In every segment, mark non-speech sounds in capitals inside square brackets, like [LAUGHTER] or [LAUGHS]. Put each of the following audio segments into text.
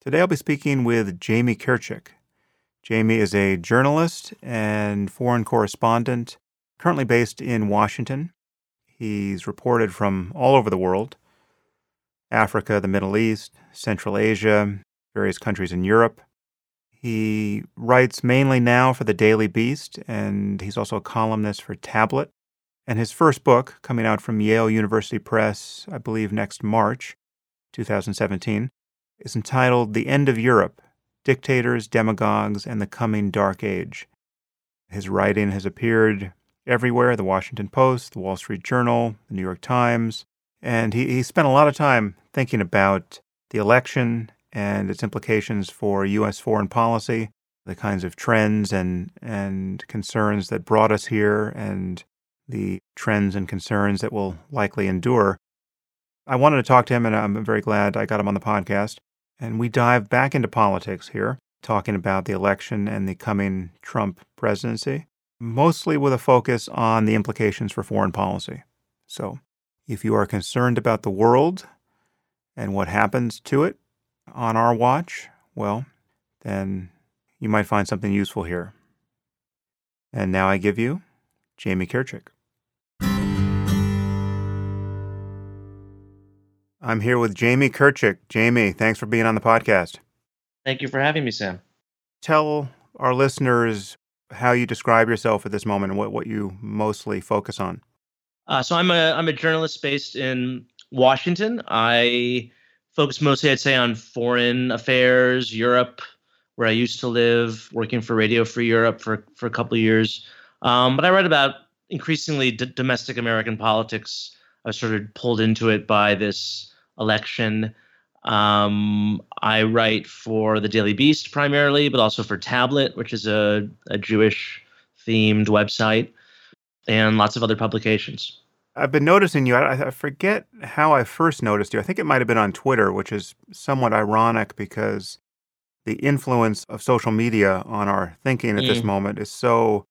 Today I'll be speaking with Jamie Kirchick. Jamie is a journalist and foreign correspondent, currently based in Washington. He's reported from all over the world Africa, the Middle East, Central Asia, various countries in Europe. He writes mainly now for the Daily Beast, and he's also a columnist for Tablet. And his first book, coming out from Yale University Press, I believe next March 2017, is entitled The End of Europe Dictators, Demagogues, and the Coming Dark Age. His writing has appeared everywhere the Washington Post, the Wall Street Journal, the New York Times, and he, he spent a lot of time thinking about the election and its implications for U.S. foreign policy, the kinds of trends and, and concerns that brought us here, and the trends and concerns that will likely endure. I wanted to talk to him, and I'm very glad I got him on the podcast. And we dive back into politics here, talking about the election and the coming Trump presidency, mostly with a focus on the implications for foreign policy. So, if you are concerned about the world and what happens to it on our watch, well, then you might find something useful here. And now I give you Jamie Kirchick. I'm here with Jamie Kirchick. Jamie, thanks for being on the podcast. Thank you for having me, Sam. Tell our listeners how you describe yourself at this moment and what, what you mostly focus on. Uh, so I'm a I'm a journalist based in Washington. I focus mostly, I'd say, on foreign affairs, Europe, where I used to live, working for Radio Free Europe for for a couple of years. Um, but I write about increasingly d- domestic American politics. I was sort of pulled into it by this election. Um, I write for the Daily Beast primarily, but also for Tablet, which is a, a Jewish themed website, and lots of other publications. I've been noticing you. I, I, forget how I first noticed you. I think it might have been on Twitter, which is somewhat ironic because the influence of social media on our thinking at mm. this moment is so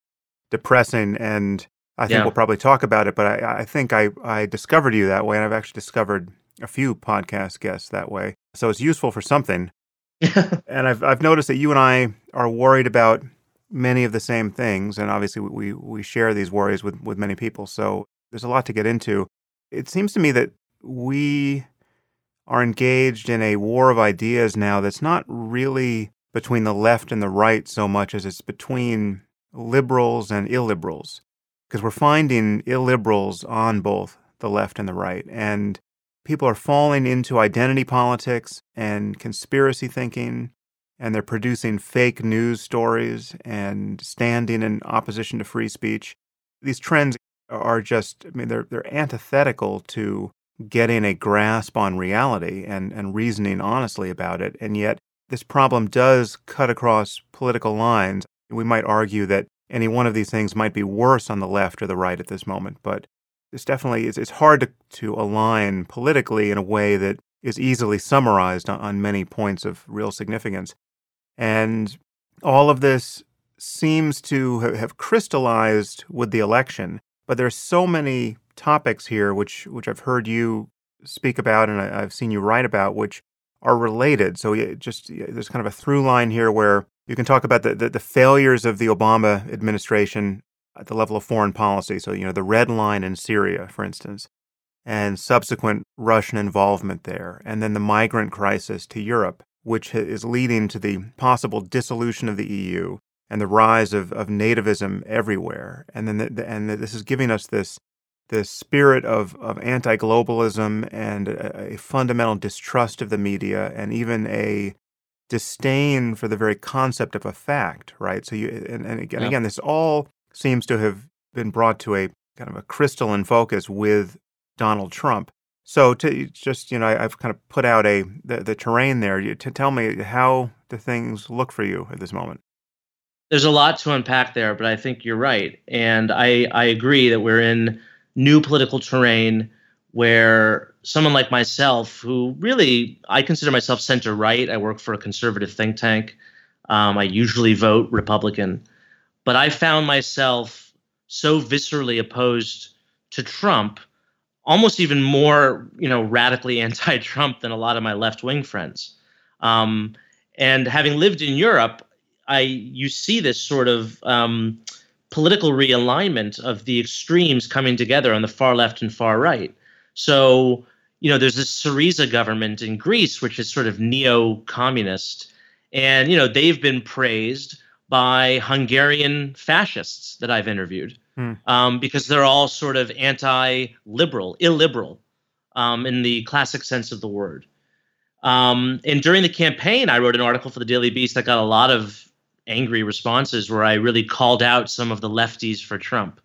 depressing. And I think yeah. we'll probably talk about it, but I, I think I, I discovered you that way, and I've actually discovered a few podcast guests that way. So it's useful for something. [LAUGHS] and I've I've noticed that you and I are worried about many of the same things, and obviously we we share these worries with with many people. So there's a lot to get into. It seems to me that we are engaged in a war of ideas now that's not really between the left and the right so much as it's between liberals and illiberals because we're finding illiberals on both the left and the right and people are falling into identity politics and conspiracy thinking, and they're producing fake news stories and standing in opposition to free speech. These trends are just, I mean, they're, they're antithetical to getting a grasp on reality and, and reasoning honestly about it. And yet, this problem does cut across political lines. We might argue that any one of these things might be worse on the left or the right at this moment, but it's definitely it's, it's hard to, to align politically in a way that is easily summarized on, on many points of real significance. And all of this seems to have crystallized with the election, but there's so many topics here which which I've heard you speak about and I, have seen you write about, which are related. So just there's kind of a through line here where you can talk about the, the, the failures of the Obama administration at the level of foreign policy. So, you know, the red line in Syria, for instance, and subsequent Russian involvement there, and then the migrant crisis to Europe, which is leading to the possible dissolution of the EU and the rise of, of nativism everywhere. And then, the, the, and this is giving us this this spirit of, of anti-globalism and a, a fundamental distrust of the media and even a disdain for the very concept of a fact, right? So you and, and again, yeah. again, this all seems to have been brought to a kind of a crystalline focus with Donald Trump. So to just you know, I, have kind of put out a the, the terrain there. to tell me how do things look for you at this moment? There's a lot to unpack there, but I think you're right, and I I agree that we're in new political terrain where someone like myself, who really I consider myself center right, I work for a conservative think tank. Um, I usually vote Republican but I found myself so viscerally opposed to Trump, almost even more, you know, radically [LAUGHS] anti-Trump than a lot of my left-wing friends. Um, and having lived in Europe, I you see this sort of um, political realignment of the extremes coming together on the far left and far right. So you know, there's this Syriza government in Greece, which is sort of neo-communist, and you know they've been praised by Hungarian fascists that I've interviewed hmm. um, because they're all sort of anti-liberal, illiberal, um, in the classic sense of the word. Um, and during the campaign, I wrote an article for the Daily Beast that got a lot of angry responses where I really called out some of the lefties for Trump.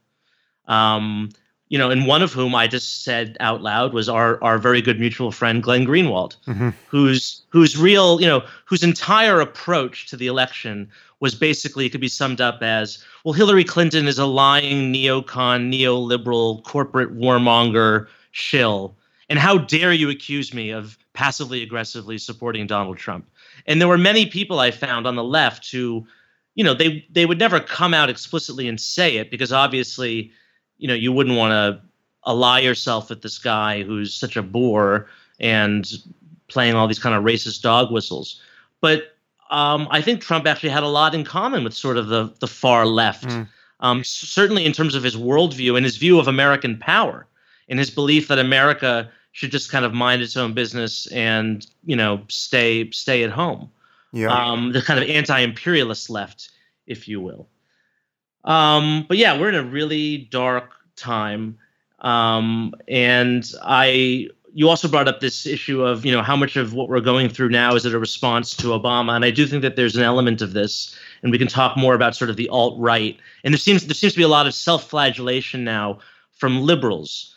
Um, you know, and one of whom I just said out loud was our our very good mutual friend Glenn Greenwald, mm-hmm. whose whose real, you know, whose entire approach to the election was basically could be summed up as, well, Hillary Clinton is a lying neocon, neoliberal, corporate warmonger shill, and how dare you accuse me of passively aggressively supporting Donald Trump? And there were many people I found on the left who, you know, they they would never come out explicitly and say it because obviously you know you wouldn't want to ally yourself with this guy who's such a bore and playing all these kind of racist dog whistles. But um, I think Trump actually had a lot in common with sort of the the far left. Mm. Um, certainly in terms of his worldview and his view of American power, and his belief that America should just kind of mind its own business and you know stay stay at home. Yeah. Um, the kind of anti-imperialist left, if you will. Um, but yeah, we're in a really dark time. Um, and I, you also brought up this issue of, you know, how much of what we're going through now is it a response to Obama? And I do think that there's an element of this, and we can talk more about sort of the alt right. And there seems there seems to be a lot of self-flagellation now from liberals,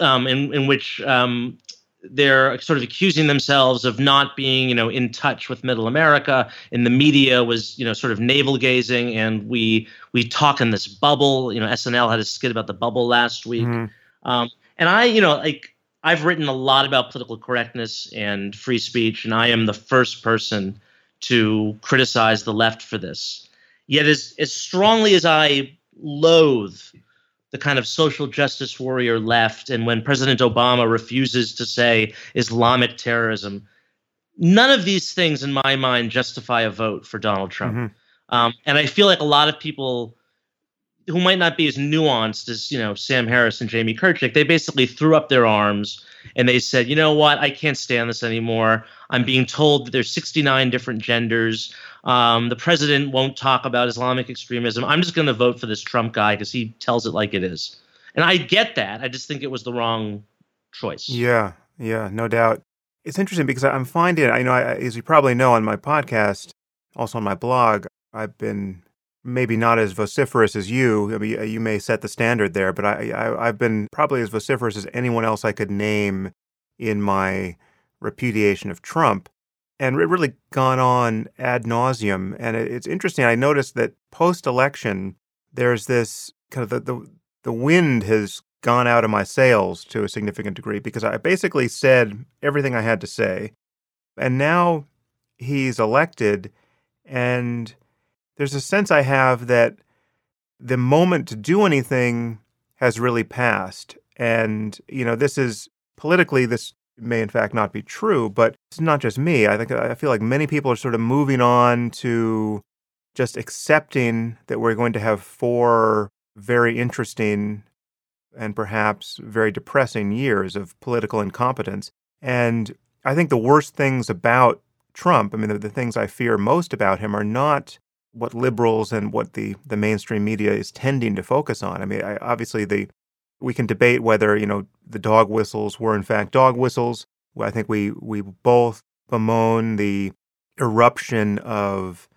um, in in which um, they're sort of accusing themselves of not being, you know, in touch with Middle America. And the media was, you know, sort of navel gazing, and we we talk in this bubble. You know, SNL had a skit about the bubble last week, mm-hmm. um, and I, you know, like I've written a lot about political correctness and free speech, and I am the first person to criticize the left for this. Yet, as as strongly as I loathe the kind of social justice warrior left, and when President Obama refuses to say Islamic terrorism, none of these things, in my mind, justify a vote for Donald Trump. Mm-hmm. Um, and I feel like a lot of people who might not be as nuanced as you know Sam Harris and Jamie Kirchick, they basically threw up their arms and they said, you know what, I can't stand this anymore. I'm being told that there's 69 different genders. Um, the president won't talk about Islamic extremism. I'm just going to vote for this Trump guy because he tells it like it is. And I get that. I just think it was the wrong choice. Yeah, yeah, no doubt. It's interesting because I'm finding, I know, I, as you probably know on my podcast, also on my blog, I've been maybe not as vociferous as you. I mean, you may set the standard there, but I, I I've been probably as vociferous as anyone else I could name in my repudiation of Trump and it really gone on ad nauseum. And it's interesting. I noticed that post election, there's this kind of the, the the wind has gone out of my sails to a significant degree because I basically said everything I had to say, and now he's elected, and there's a sense I have that the moment to do anything has really passed. And, you know, this is politically, this may in fact not be true, but it's not just me. I think I feel like many people are sort of moving on to just accepting that we're going to have four very interesting and perhaps very depressing years of political incompetence. And I think the worst things about Trump, I mean, the, the things I fear most about him are not what liberals and what the, the mainstream media is tending to focus on. I mean, I, obviously, the we can debate whether you know the dog whistles were in fact dog whistles. I think we we both bemoan the eruption of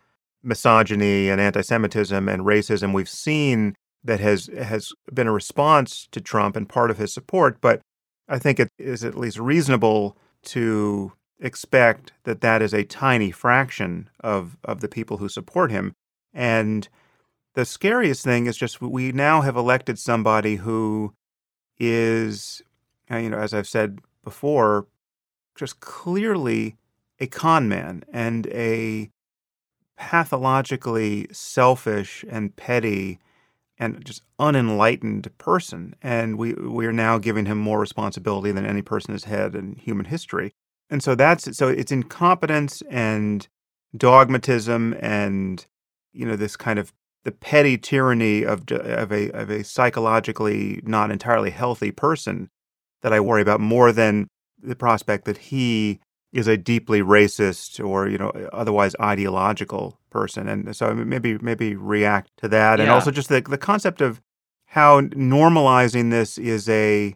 misogyny and anti-Semitism and racism we've seen that has has been a response to Trump and part of his support. But I think it is at least reasonable to expect that that is a tiny fraction of of the people who support him. And the scariest thing is just we now have elected somebody who is, uh, you know, as I've said before, just clearly a con man and a pathologically selfish and petty and just unenlightened person. And we we are now giving him more responsibility than any person has had in human history. And so that's so it's incompetence and dogmatism and you know this kind of the petty tyranny of of a of a psychologically not entirely healthy person that I worry about more than the prospect that he is a deeply racist or you know otherwise ideological person and so maybe maybe react to that yeah. and also just the the concept of how normalizing this is a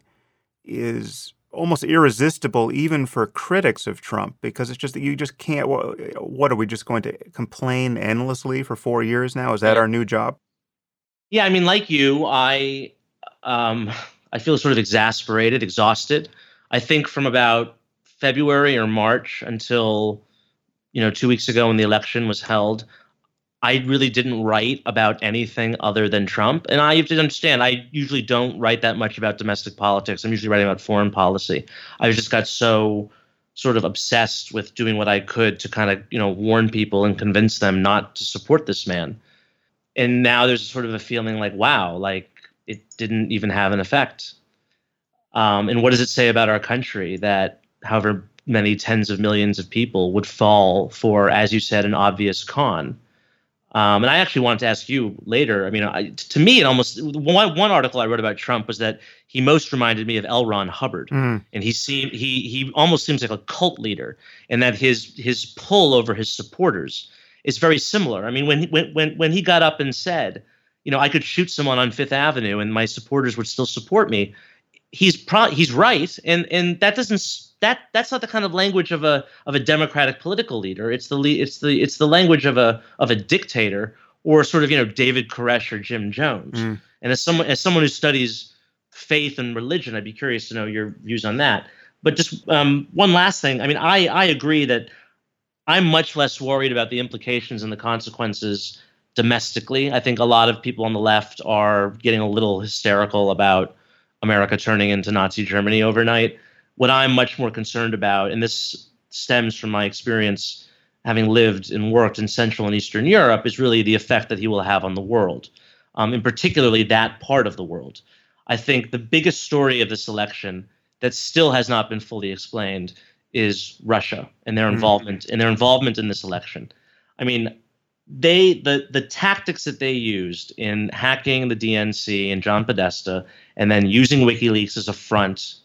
is almost irresistible even for critics of Trump because it's just that you just can't what are we just going to complain endlessly for 4 years now? Is that yeah. our new job? Yeah i mean like you i um i feel sort of exasperated exhausted. I think from about february or march until you know 2 weeks ago when the election was held I really didn't write about anything other than Trump. And I have to understand, I usually don't write that much about domestic politics. I'm usually writing about foreign policy. I just got so sort of obsessed with doing what I could to kind of, you know, warn people and convince them not to support this man. And now there's sort of a feeling like, wow, like it didn't even have an effect. Um, and what does it say about our country that however many tens of millions of people would fall for, as you said, an obvious con? Um, and I actually wanted to ask you later. I mean, I, to me, it almost one, one article I wrote about Trump was that he most reminded me of L. Ron Hubbard, mm. and he seemed he he almost seems like a cult leader, and that his his pull over his supporters is very similar. I mean, when when when when he got up and said, you know, I could shoot someone on Fifth Avenue and my supporters would still support me, he's pro- he's right, and and that doesn't that that's not the kind of language of a of a democratic political leader. It's the it's the it's the language of a of a dictator or sort of you know David Koresh or Jim Jones. Mm. And as someone as someone who studies faith and religion, I'd be curious to know your views on that. But just um, one last thing. I mean, I I agree that I'm much less worried about the implications and the consequences domestically. I think a lot of people on the left are getting a little hysterical about America turning into Nazi Germany overnight. What I'm much more concerned about, and this stems from my experience having lived and worked in Central and Eastern Europe, is really the effect that he will have on the world, um, and particularly that part of the world. I think the biggest story of this election that still has not been fully explained is Russia and their mm-hmm. involvement and their involvement in this election. I mean, they the the tactics that they used in hacking the DNC and John Podesta and then using WikiLeaks as a front.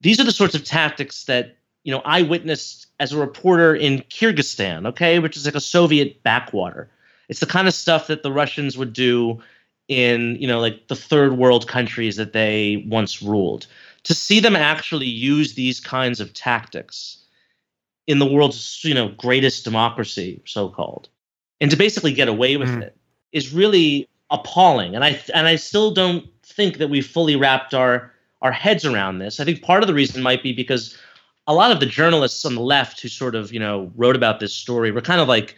These are the sorts of tactics that you know I witnessed as a reporter in Kyrgyzstan, okay, which is like a Soviet backwater. It's the kind of stuff that the Russians would do in you know like the third world countries that they once ruled. To see them actually use these kinds of tactics in the world's you know greatest democracy, so called, and to basically get away with mm. it is really appalling. And I and I still don't think that we've fully wrapped our our heads around this. I think part of the reason might be because a lot of the journalists on the left who sort of you know wrote about this story were kind of like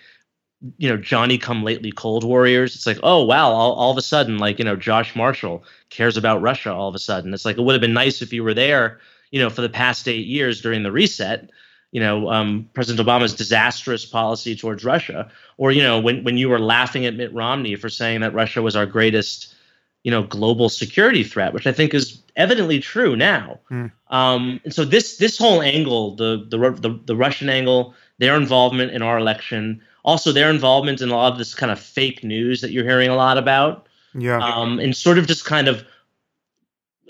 you know Johnny come lately cold warriors. It's like oh wow all, all of a sudden like you know Josh Marshall cares about Russia all of a sudden. It's like it would have been nice if you were there you know for the past eight years during the reset you know um, President Obama's disastrous policy towards Russia, or you know when when you were laughing at Mitt Romney for saying that Russia was our greatest you know global security threat, which I think is evidently true now. Mm. Um, and so this this whole angle, the, the the the Russian angle, their involvement in our election, also their involvement in a lot of this kind of fake news that you're hearing a lot about. Yeah. Um, and sort of just kind of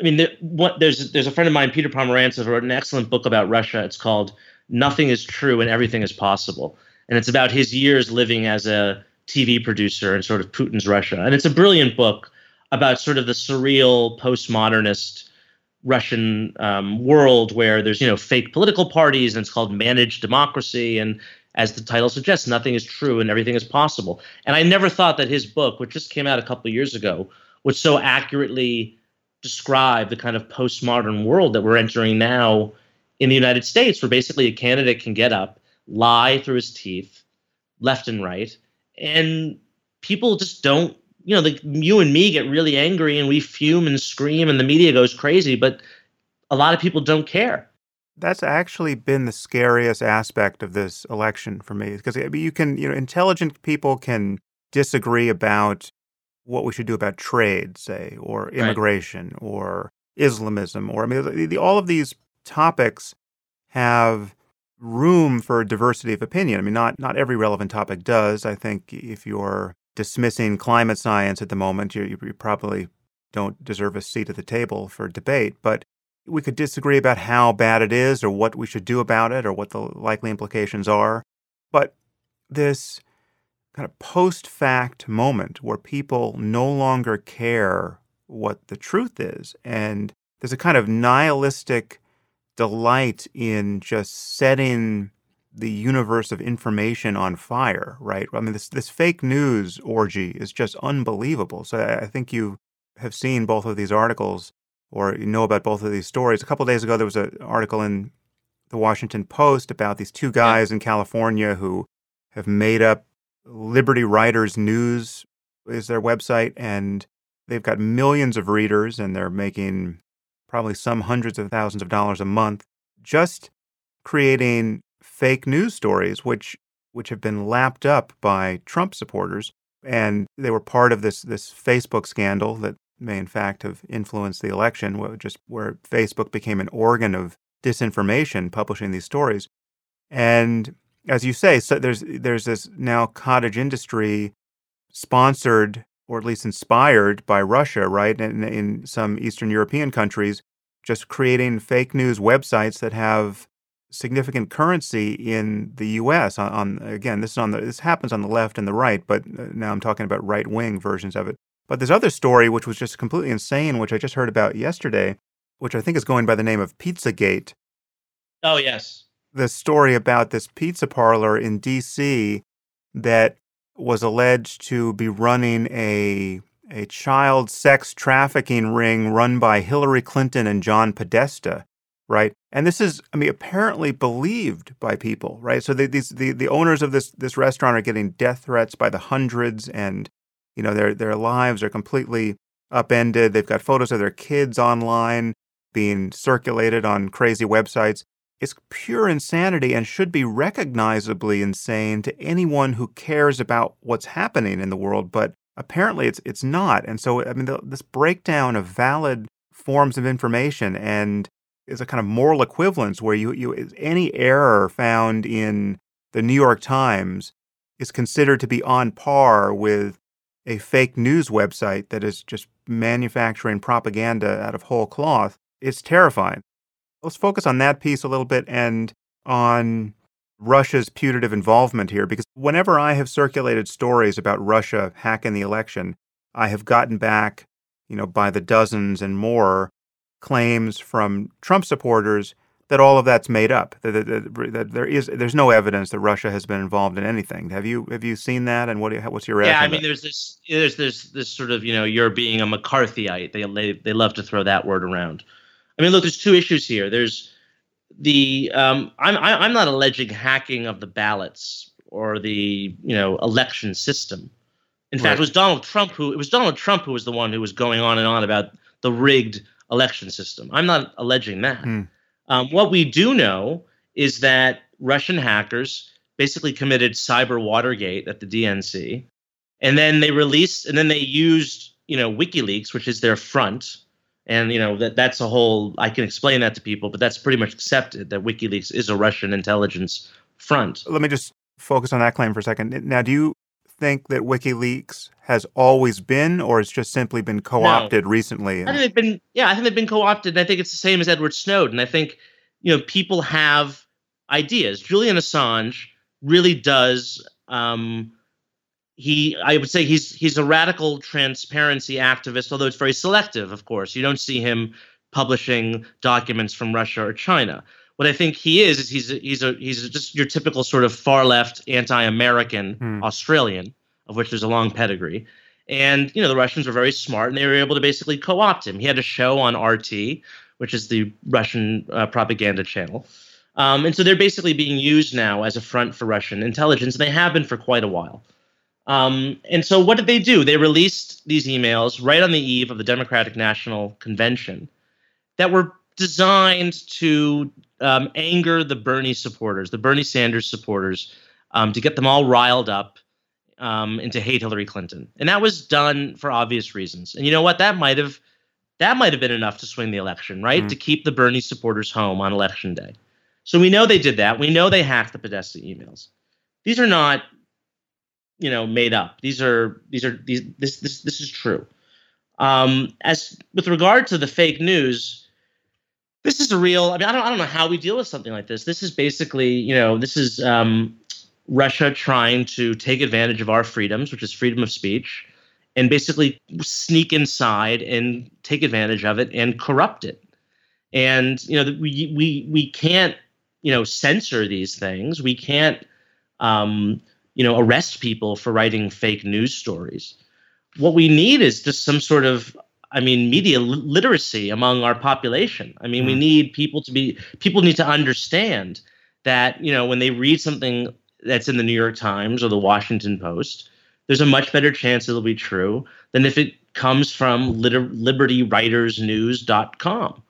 I mean, there, what, there's there's a friend of mine, Peter Pomerantsev, wrote an excellent book about Russia. It's called nothing is true and everything is possible. And it's about his years living as a TV producer in sort of Putin's Russia. And it's a brilliant book about sort of the surreal postmodernist Russian um, world where there's, you know, fake political parties and it's called managed democracy. And as the title suggests, nothing is true and everything is possible. And I never thought that his book, which just came out a couple years ago, would so accurately describe the kind of postmodern world that we're entering now in the United States, where basically a candidate can get up, lie through his teeth, left and right, and people just don't. You know, the, you and me get really angry and we fume and scream, and the media goes crazy, but a lot of people don't care. That's actually been the scariest aspect of this election for me, because you can, you know, intelligent people can disagree about what we should do about trade, say, or immigration, right. or Islamism, or I mean, the, the, all of these topics have room for diversity of opinion. I mean, not not every relevant topic does. I think if you're dismissing climate science at the moment, you, you probably don't deserve a seat at the table for debate. But we could disagree about how bad it is, or what we should do about it, or what the likely implications are. But this kind of post fact moment where people no longer care what the truth is, and there's a kind of nihilistic delight in just setting the universe of information on fire, right? I mean, this this fake news orgy is just unbelievable. So I think you have seen both of these articles, or you know about both of these stories. A couple days ago, there was an article in the Washington Post about these two guys in California who have made up Liberty Writers News is their website, and they've got millions of readers, and they're making probably some hundreds of thousands of dollars a month, just creating fake news stories, which which have been lapped up by Trump supporters, and they were part of this this Facebook scandal that may in fact have influenced the election, just where Facebook became an organ of disinformation, publishing these stories. And as you say, so there's there's this now cottage industry sponsored or at least inspired by Russia, right? And in some Eastern European countries, just creating fake news websites that have significant currency in the U.S. On, on, again, this is on the this happens on the left and the right, but uh, now I'm talking about right wing versions of it. But this other story, which was just completely insane, which I just heard about yesterday, which I think is going by the name of Pizzagate. Oh yes, the story about this pizza parlor in D.C. that was alleged to be running a a child sex trafficking ring run by Hillary Clinton and John Podesta, right? And this is, I mean, apparently believed by people, right? So these the the owners of this this restaurant are getting death threats by the hundreds, and you know their their lives are completely upended. They've got photos of their kids online being circulated on crazy websites It's pure insanity and should be recognizably insane to anyone who cares about what's happening in the world. But apparently, it's it's not. And so, I mean, the, this breakdown of valid forms of information and is a kind of moral equivalence where you you any error found in the New York Times is considered to be on par with a fake news website that is just manufacturing propaganda out of whole cloth. It's terrifying. Let's focus on that piece a little bit and on Russia's putative involvement here, because whenever I have circulated stories about Russia hacking the election, I have gotten back, you know, by the dozens and more claims from Trump supporters that all of that's made up. That, that, that, there is there's no evidence that Russia has been involved in anything. Have you have you seen that? And what what's your reaction? Yeah, I mean, there's this there's this this sort of you know you're being a McCarthyite. They they they love to throw that word around. I mean, look, there's two issues here. There's the um, I'm I'm not alleging hacking of the ballots or the you know election system. In right. fact, it was Donald Trump who it was Donald Trump who was the one who was going on and on about the rigged election system. I'm not alleging that. Hmm. Um, what we do know is that Russian hackers basically committed cyber Watergate at the DNC, and then they released and then they used you know WikiLeaks, which is their front and you know that that's a whole i can explain that to people but that's pretty much accepted that wikileaks is a russian intelligence front let me just focus on that claim for a second now do you think that wikileaks has always been or it's just simply been co-opted no. recently i think they've been yeah i think they've been co-opted and i think it's the same as edward snowden i think you know people have ideas julian assange really does um, he I would say he's he's a radical transparency activist, although it's very selective, of course. You don't see him publishing documents from Russia or China. What I think he is is he's a, he's a he's just your typical sort of far left anti-American hmm. Australian, of which there's a long pedigree. And you know the Russians were very smart, and they were able to basically co-opt him. He had a show on RT, which is the Russian uh, propaganda channel. Um, and so they're basically being used now as a front for Russian intelligence, and they have been for quite a while. Um, and so, what did they do? They released these emails right on the eve of the Democratic National Convention that were designed to um, anger the Bernie supporters, the Bernie Sanders supporters, um, to get them all riled up um, and to hate Hillary Clinton. And that was done for obvious reasons. And you know what? That might have that might have been enough to swing the election, right? Mm. To keep the Bernie supporters home on election day. So we know they did that. We know they hacked the Podesta emails. These are not, you know, made up. These are these are these this this this is true. Um, as with regard to the fake news, this is a real. I mean, I don't I don't know how we deal with something like this. This is basically, you know, this is um, Russia trying to take advantage of our freedoms, which is freedom of speech, and basically sneak inside and take advantage of it and corrupt it. And you know, we we we can't you know censor these things. We can't um, you know arrest people for writing fake news stories. What we need is just some sort of I mean, media literacy among our population. I mean, mm. we need people to be people need to understand that you know when they read something that's in the New York Times or the Washington Post, there's a much better chance it'll be true than if it comes from liter- libertywritersnews.com.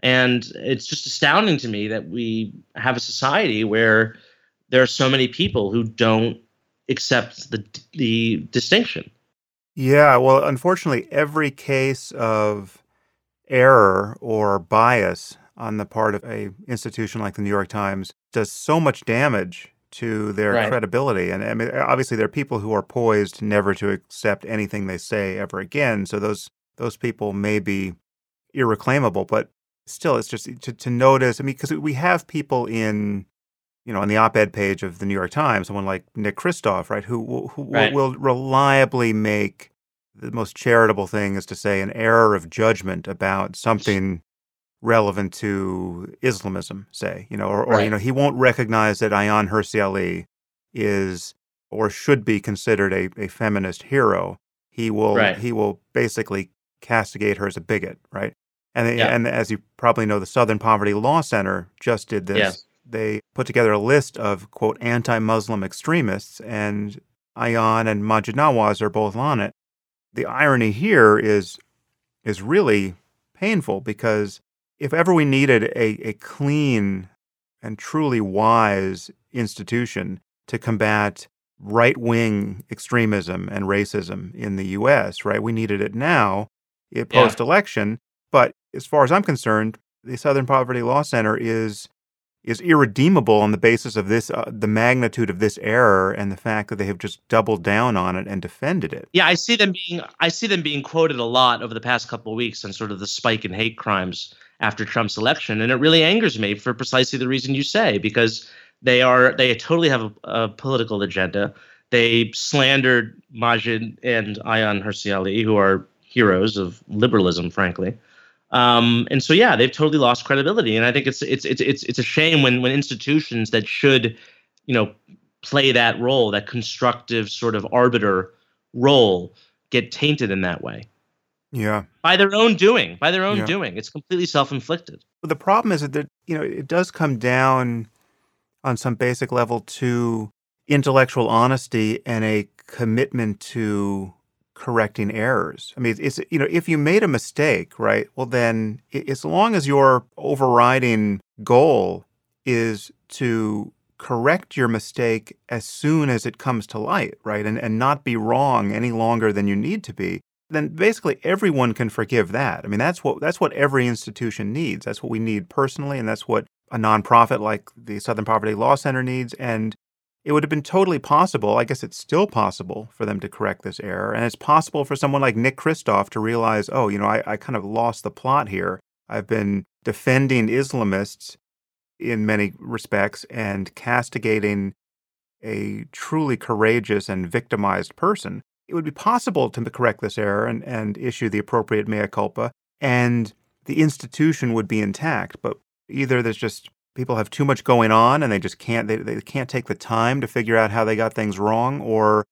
And it's just astounding to me that we have a society where there are so many people who don't accept the the distinction. Yeah, well, unfortunately, every case of error or bias on the part of a institution like the New York Times does so much damage to their right. credibility. And I mean, obviously, there are people who are poised never to accept anything they say ever again. So those those people may be irreclaimable, but still, it's just to, to notice. I mean, because we have people in, you know, on the op-ed page of the New York Times, someone like Nick Kristof, right, who who right. will reliably make the most charitable thing is to say an error of judgment about something relevant to Islamism, say, you know, or, or you know, he won't recognize that Ayaan Hirsi Ali is or should be considered a, a feminist hero. He will right. he will basically castigate her as a bigot, right? And yeah. and as you probably know, the Southern Poverty Law Center just did this. Yeah. They put together a list of quote anti-Muslim extremists, and Ayaan and Maajid Nawaz are both on it. The irony here is is really painful because if ever we needed a, a clean and truly wise institution to combat right wing extremism and racism in the US, right? We needed it now, post election. Yeah. But as far as I'm concerned, the Southern Poverty Law Center is is irredeemable on the basis of this uh, the magnitude of this error and the fact that they have just doubled down on it and defended it. Yeah, I see them being I see them being quoted a lot over the past couple of weeks on sort of the spike in hate crimes after Trump's election, and it really angers me for precisely the reason you say because they are they totally have a, a political agenda. They slandered Maajid and Ayaan Hirsi Ali, who are heroes of liberalism, frankly. Um, and so yeah, they've totally lost credibility, and I think it's it's it's it's it's a shame when when institutions that should, you know, play that role, that constructive sort of arbiter role, get tainted in that way. Yeah. By their own doing, by their own yeah. doing. It's completely self-inflicted. Well, the problem is that you know, it does come down on some basic level to intellectual honesty and a commitment to correcting errors. I mean, it's you know, if you made a mistake, right? Well, then as long as your overriding goal is to correct your mistake as soon as it comes to light, right? And and not be wrong any longer than you need to be, then basically everyone can forgive that. I mean, that's what that's what every institution needs. That's what we need personally, and that's what a nonprofit like the Southern Poverty Law Center needs. And it would have been totally possible. I guess it's still possible for them to correct this error, and it's possible for someone like Nick Kristof to realize, oh, you know, I, I kind of lost the plot here. I've been defending Islamists in many respects and castigating a truly courageous and victimized person it would be possible to correct this error and, and issue the appropriate mea culpa, and the institution would be intact. But either there's just people have too much going on and they just can't they, they can't take the time to figure out how they got things wrong, or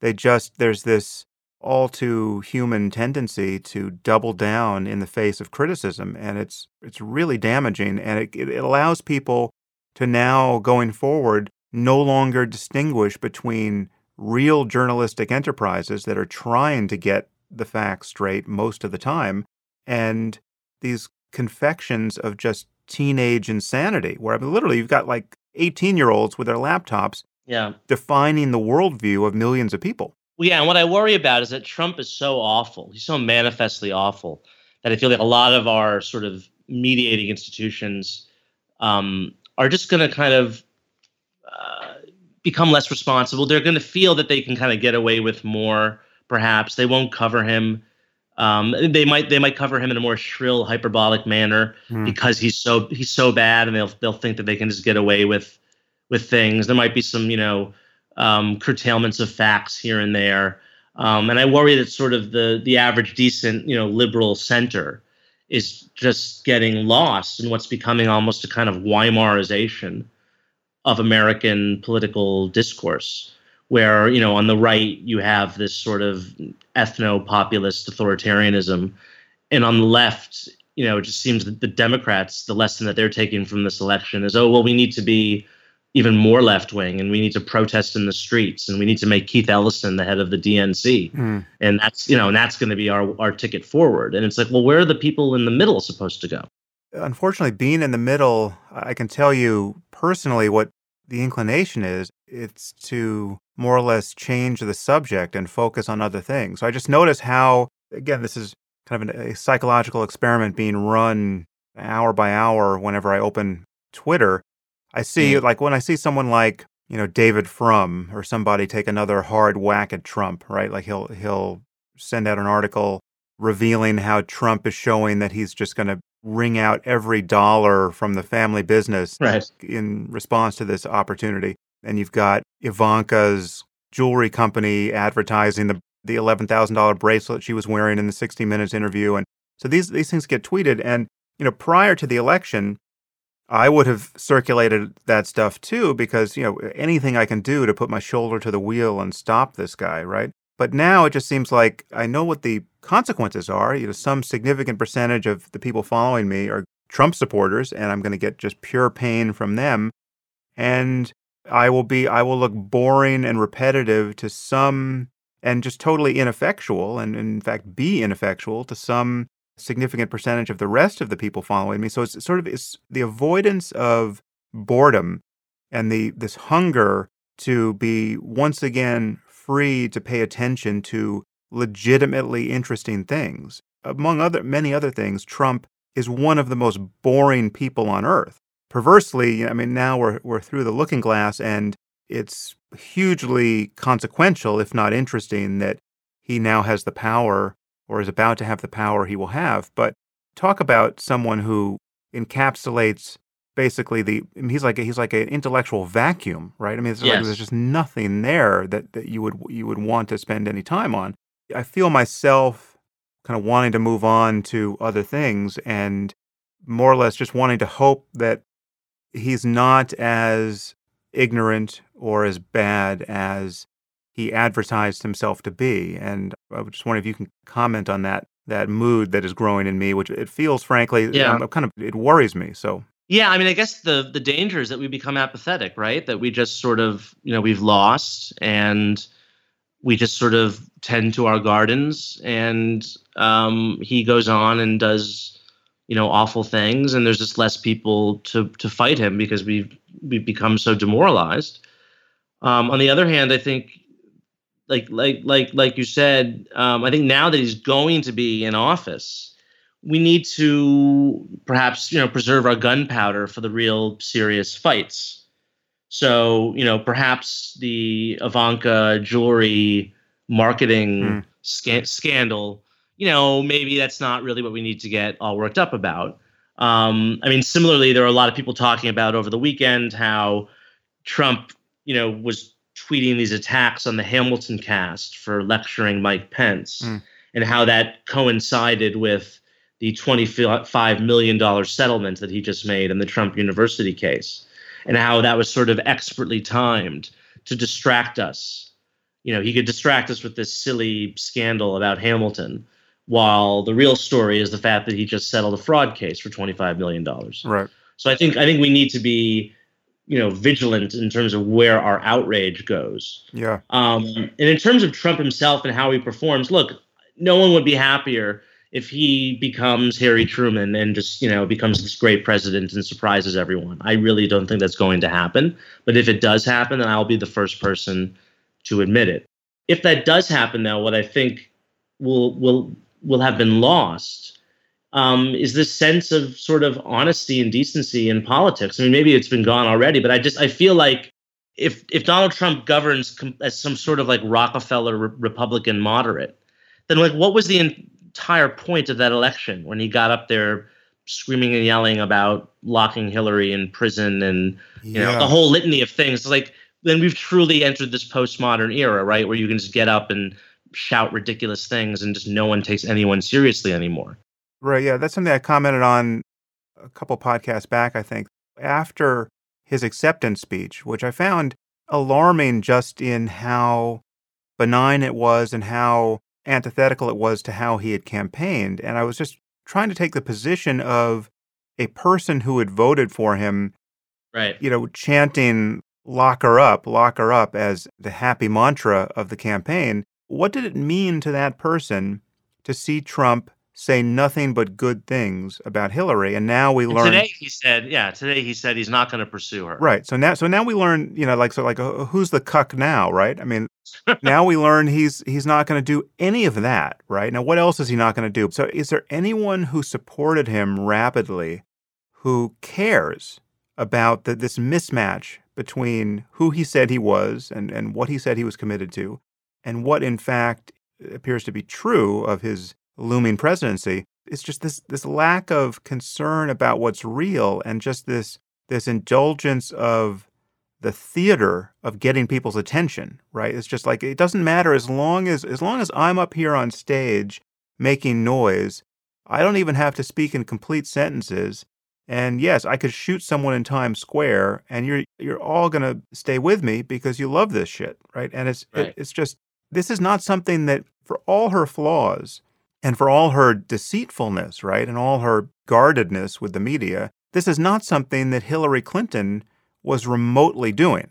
they just there's this all too human tendency to double down in the face of criticism, and it's it's really damaging, and it, it allows people to now going forward no longer distinguish between real journalistic enterprises that are trying to get the facts straight most of the time, and these confections of just teenage insanity, where I mean, literally you've got like 18 year olds with their laptops yeah. defining the worldview of millions of people. Well, yeah, and what I worry about is that Trump is so awful. He's so manifestly awful that I feel like a lot of our sort of mediating institutions um, are just going to kind of uh, become less responsible. They're going to feel that they can kind of get away with more. Perhaps they won't cover him. Um, they might they might cover him in a more shrill, hyperbolic manner mm. because he's so he's so bad, and they'll they'll think that they can just get away with with things. There might be some you know um, curtailments of facts here and there, um, and I worry that sort of the the average decent you know liberal center is just getting lost in what's becoming almost a kind of Weimarization of American political discourse, where you know on the right you have this sort of ethno-populist authoritarianism, and on the left, you know, it just seems that the Democrats, the lesson that they're taking from this election is, oh well, we need to be even more left wing and we need to protest in the streets and we need to make Keith Ellison the head of the DNC. Mm. And that's, you know, and that's going to be our, our ticket forward. And it's like, well, where are the people in the middle supposed to go? Unfortunately, being in the middle, I can tell you personally what the inclination is. It's to more or less change the subject and focus on other things. So I just notice how, again, this is kind of an, a psychological experiment being run hour by hour whenever I open Twitter I see, mm. like, when I see someone like, you know, David Frum or somebody take another hard whack at Trump, right? Like, he'll, he'll send out an article revealing how Trump is showing that he's just going to wring out every dollar from the family business right. in response to this opportunity. And you've got Ivanka's jewelry company advertising the the eleven thousand dollar bracelet she was wearing in the 60 Minutes interview, and so these these things get tweeted. And you know, prior to the election, I would have circulated that stuff too because, you know, anything I can do to put my shoulder to the wheel and stop this guy, right? But now it just seems like I know what the consequences are. You know, some significant percentage of the people following me are Trump supporters, and I'm going to get just pure pain from them. And I will be, I will look boring and repetitive to some, and just totally ineffectual, and in fact be ineffectual to some significant percentage of the rest of the people following me. So it's sort of it's the avoidance of boredom and the this hunger to be once again free to pay attention to legitimately interesting things. Among other many other things, Trump is one of the most boring people on earth. Perversely, I mean now we're we're through the looking glass and it's hugely consequential if not interesting that he now has the power or is about to have the power he will have. But talk about someone who encapsulates basically the I mean, he's like a, he's like an intellectual vacuum, right? I mean, yes. like there's just nothing there that, that you would you would want to spend any time on. I feel myself kind of wanting to move on to other things and more or less just wanting to hope that he's not as ignorant or as bad as he advertised himself to be. And I just wonder if you can comment on that that mood that is growing in me, which it feels, frankly, yeah. Um, kind of it worries me. So. Yeah, I mean, I guess the the danger is that we become apathetic, right? That we just sort of, you know, we've lost and we just sort of tend to our gardens, and um, he goes on and does, you know, awful things, and there's just less people to to fight him because we've we've become so demoralized. Um, on the other hand, I think like like like like you said, um, I think now that he's going to be in office, we need to perhaps you know preserve our gunpowder for the real serious fights. So you know perhaps the Ivanka jewelry marketing mm. sca- scandal. You know maybe that's not really what we need to get all worked up about. Um, I mean, similarly, there are a lot of people talking about over the weekend how Trump, you know, was tweeting these attacks on the Hamilton cast for lecturing Mike Pence mm. and how that coincided with the $25 million settlement that he just made in the Trump University case and how that was sort of expertly timed to distract us. You know, he could distract us with this silly scandal about Hamilton while the real story is the fact that he just settled a fraud case for $25 million. Right. So I think I think we need to be you know vigilant in terms of where our outrage goes. Yeah. Um, and in terms of Trump himself and how he performs, look, no one would be happier if he becomes Harry Truman and just you know becomes this great president and surprises everyone. I really don't think that's going to happen. But if it does happen, then I'll be the first person to admit it. If that does happen, though, what I think will will will have been lost um, is this sense of sort of honesty and decency in politics. I mean, maybe it's been gone already, but I just I feel like if if Donald Trump governs com- as some sort of like Rockefeller re- Republican moderate, then like what was the entire point of that election when he got up there screaming and yelling about locking Hillary in prison and you yeah. know the whole litany of things like then we've truly entered this postmodern era right where you can just get up and shout ridiculous things and just no one takes anyone seriously anymore right yeah that's something I commented on a couple podcasts back I think after his acceptance speech which I found alarming just in how benign it was and how antithetical it was to how he had campaigned. And I was just trying to take the position of a person who had voted for him, right? You know, chanting "lock her up, lock her up" as the happy mantra of the campaign. What did it mean to that person to see Trump say nothing but good things about Hillary. And now we learn today he said, yeah, today he said he's not going to pursue her. Right. So now, so now we learn, you know, like so, like uh, who's the cuck now, right? I mean, now we learn he's he's not going to do any of that, right? Now, what else is he not going to do? So, is there anyone who supported him rapidly, who cares about the, this mismatch between who he said he was and and what he said he was committed to, and what in fact appears to be true of his looming presidency. It's just this this lack of concern about what's real and just this this indulgence of the theater of getting people's attention, right? It's just like it doesn't matter as long as as long as I'm up here on stage making noise, I don't even have to speak in complete sentences. And yes, I could shoot someone in Times Square and you're you're all going to stay with me because you love this shit, right? And it's right. It, it's just this is not something that for all her flaws, and for all her deceitfulness, right, and all her guardedness with the media, this is not something that Hillary Clinton was remotely doing.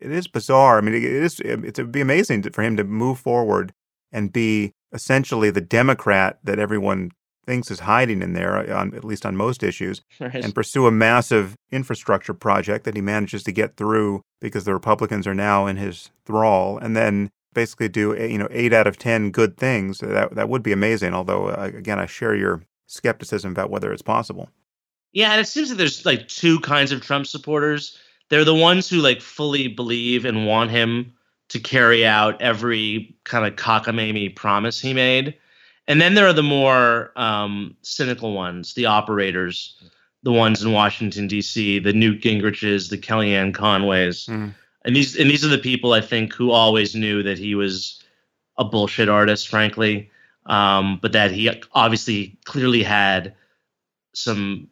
It is bizarre. I mean, it is. It would be amazing for him to move forward and be essentially the Democrat that everyone thinks is hiding in there, uh, on, at least on most issues, right. and pursue a massive infrastructure project that he manages to get through because the Republicans are now in his thrall, and then basically do you know eight out of ten good things, that that would be amazing. Although uh, again, I share your skepticism about whether it's possible. Yeah, and it seems that there's like two kinds of Trump supporters. They're the ones who like fully believe and want him to carry out every kind of cockamamie promise he made. And then there are the more um, cynical ones, the operators, the ones in Washington D.C., the Newt Gingriches, the Kellyanne Conways, mm and these and these are the people I think who always knew that he was a bullshit artist, frankly, um, but that he obviously clearly had some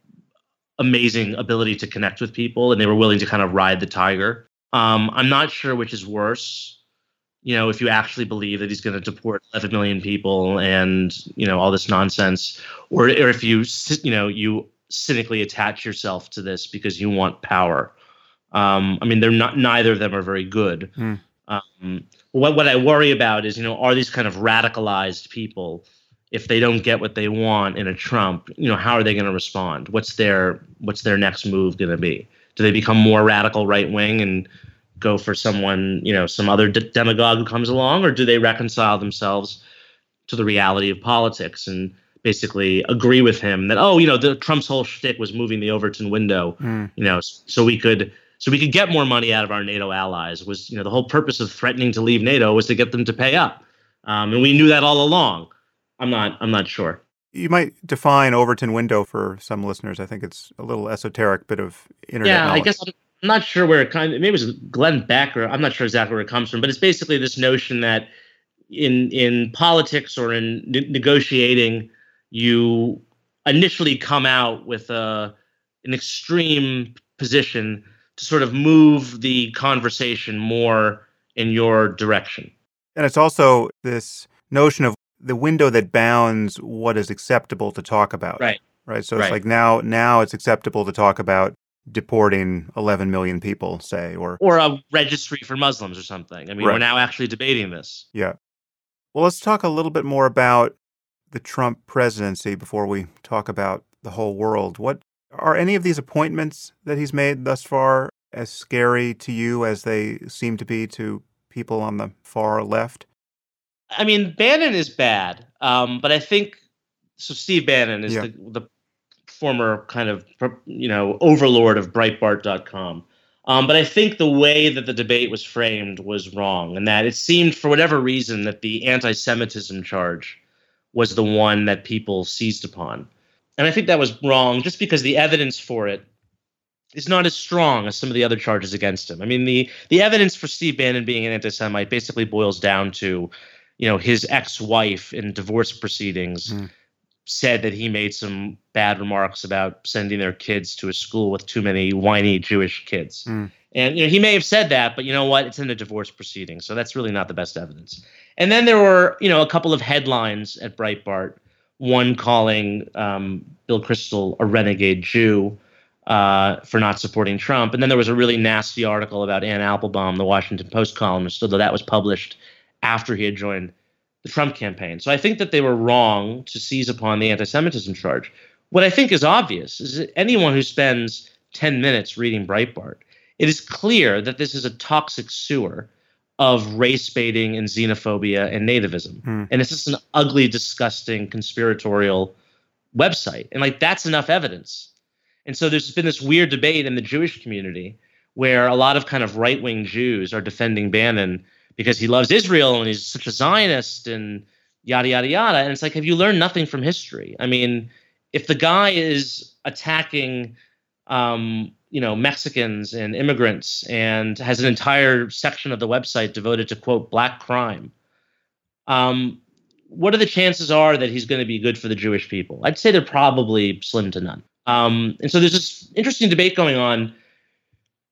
amazing ability to connect with people, and they were willing to kind of ride the tiger. Um, I'm not sure which is worse. You know, if you actually believe that he's going to deport 11 million people and you know all this nonsense, or or if you you know you cynically attach yourself to this because you want power um, I mean, they're not. Neither of them are very good. Mm. Um, what what I worry about is, you know, are these kind of radicalized people? If they don't get what they want in a Trump, you know, how are they going to respond? What's their what's their next move going to be? Do they become more radical right wing and go for someone, you know, some other d- demagogue who comes along, or do they reconcile themselves to the reality of politics and basically agree with him that oh, you know, the Trump's whole shtick was moving the Overton window, mm. you know, so we could so we could get more money out of our NATO allies. Was you know the whole purpose of threatening to leave NATO was to get them to pay up, um, and we knew that all along. I'm not I'm not sure. You might define Overton window for some listeners. I think it's a little esoteric bit of internet. Yeah, knowledge. I guess I'm not sure where it kind of maybe it was Glenn Beck or I'm not sure exactly where it comes from, but it's basically this notion that in in politics or in ne- negotiating, you initially come out with a an extreme position to sort of move the conversation more in your direction. And it's also this notion of the window that bounds what is acceptable to talk about. Right. Right. So right. it's like now now it's acceptable to talk about deporting 11 million people, say, or or a registry for Muslims or something. I mean, right. we're now actually debating this. Yeah. Well, let's talk a little bit more about the Trump presidency before we talk about the whole world. What are any of these appointments that he's made thus far as scary to you as they seem to be to people on the far left? I mean, Bannon is bad, um, but I think so Steve Bannon is yeah. the, the former kind of you know overlord of Breitbart.com. Um, but I think the way that the debate was framed was wrong, and that it seemed, for whatever reason, that the anti-Semitism charge was the one that people seized upon. And I think that was wrong, just because the evidence for it is not as strong as some of the other charges against him. I mean, the the evidence for Steve Bannon being an anti-Semite basically boils down to, you know, his ex-wife in divorce proceedings. Mm said that he made some bad remarks about sending their kids to a school with too many whiny Jewish kids. Mm. And you know, he may have said that, but you know what? It's in a divorce proceeding, so that's really not the best evidence. And then there were, you know, a couple of headlines at Breitbart. One calling um, Bill Kristol a renegade Jew uh, for not supporting Trump, and then there was a really nasty article about Anne Applebaum, the Washington Post columnist, although that was published after he had joined the Trump campaign. So I think that they were wrong to seize upon the anti Semitism charge. What I think is obvious is that anyone who spends 10 minutes reading Breitbart, it is clear that this is a toxic sewer of race baiting and xenophobia and nativism. Hmm. And it's just an ugly, disgusting, conspiratorial website. And like that's enough evidence. And so there's been this weird debate in the Jewish community where a lot of kind of right wing Jews are defending Bannon because he loves Israel and he's such a Zionist and yada yada yada. And it's like, have you learned nothing from history? I mean, if the guy is attacking, um, you know, Mexicans and immigrants and has an entire section of the website devoted to quote black crime, um, what are the chances are that he's going to be good for the Jewish people? I'd say they're probably slim to none. Um, and so there's this interesting debate going on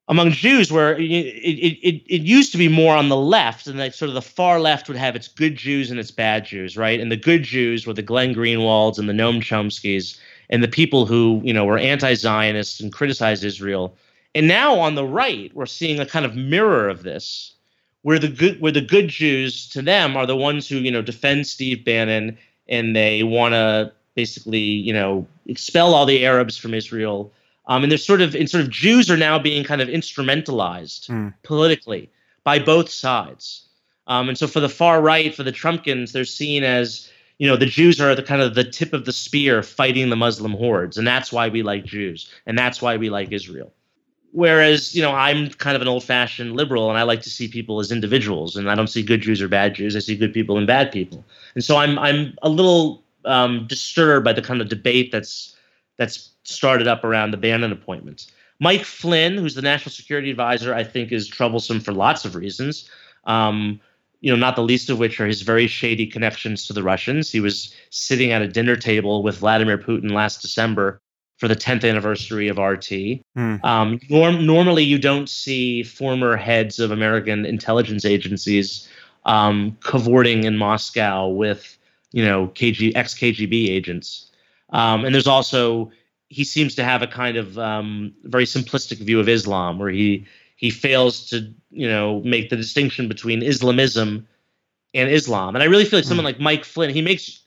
among Jews where it, it, it, it used to be more on the left, and like sort of the far left would have its good Jews and its bad Jews, right? And the good Jews were the Glenn Greenwalds and the Noam Chomskys and the people who you know were anti-Zionists and criticized Israel. And now on the right, we're seeing a kind of mirror of this, where the good where the good Jews to them are the ones who you know defend Steve Bannon and they want to basically you know expel all the Arabs from Israel um, and there's sort of, and sort of Jews are now being kind of instrumentalized mm. politically by both sides. Um, and so for the far right, for the Trumpkins, they're seen as, you know, the Jews are the kind of the tip of the spear fighting the Muslim hordes. And that's why we like Jews. And that's why we like Israel. Whereas, you know, I'm kind of an old fashioned liberal and I like to see people as individuals. And I don't see good Jews or bad Jews. I see good people and bad people. And so I'm, I'm a little um, disturbed by the kind of debate that's, that's started up around the Bannon appointments. Mike Flynn, who's the national security advisor, I think is troublesome for lots of reasons. Um, you know, not the least of which are his very shady connections to the Russians. He was sitting at a dinner table with Vladimir Putin last December for the 10th anniversary of RT. Hmm. Um, norm- normally, you don't see former heads of American intelligence agencies um, cavorting in Moscow with, you know, KG ex KGB agents. Um, and there's also he seems to have a kind of um, very simplistic view of Islam, where he he fails to you know make the distinction between Islamism and Islam. And I really feel like someone mm. like Mike Flynn, he makes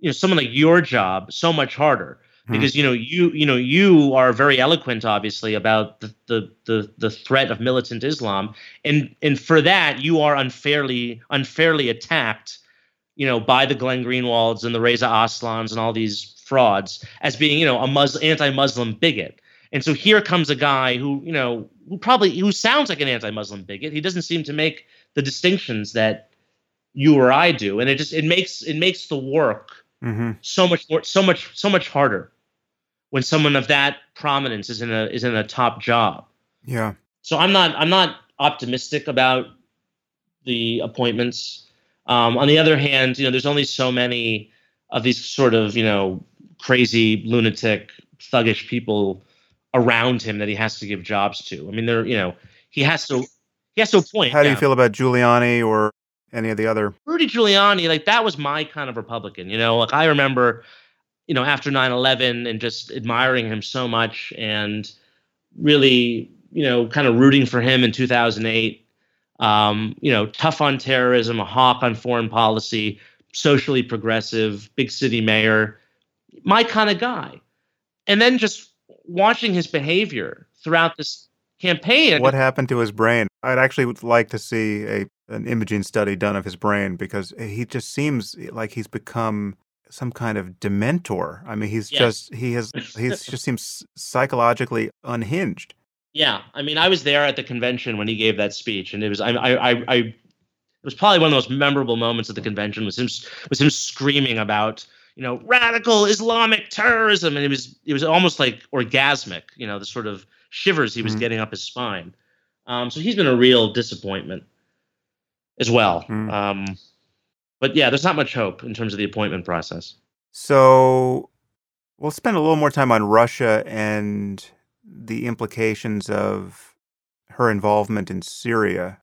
you know someone like your job so much harder mm. because you know you you know you are very eloquent obviously about the, the the the threat of militant Islam and and for that you are unfairly unfairly attacked you know by the Glenn Greenwalds and the Reza Aslans and all these frauds as being, you know, a Muslim, anti-Muslim bigot. And so here comes a guy who, you know, probably who sounds like an anti-Muslim bigot. He doesn't seem to make the distinctions that you or I do, and it just it makes it makes the work mm-hmm. so much more so much so much harder when someone of that prominence is in a is in a top job. Yeah. So I'm not I'm not optimistic about the appointments. Um, on the other hand, you know, there's only so many of these sort of you know crazy, lunatic, thuggish people around him that he has to give jobs to. I mean, they're you know he has to he has to appoint. How do you feel about Giuliani or any of the other Rudy Giuliani? Like that was my kind of Republican. You know, like I remember, you know, after 9-11 and just admiring him so much and really, you know, kind of rooting for him in 2008. Um, you know, tough on terrorism, a hawk on foreign policy, socially progressive, big city mayor my kind of guy. And then just watching his behavior throughout this campaign. What happened to his brain? I'd actually like to see a an imaging study done of his brain because he just seems like he's become some kind of dementor. I mean, he's yes. just he has he [LAUGHS] just seems psychologically unhinged. Yeah, I mean, I was there at the convention when he gave that speech, and it was I I I, I it was probably one of the most memorable moments of the convention was him was him screaming about you know radical Islamic terrorism, and it was it was almost like orgasmic, you know, the sort of shivers he was mm-hmm. getting up his spine. Um, so he's been a real disappointment as well. Mm. Um, but yeah, there's not much hope in terms of the appointment process. So we'll spend a little more time on Russia and the implications of her involvement in Syria.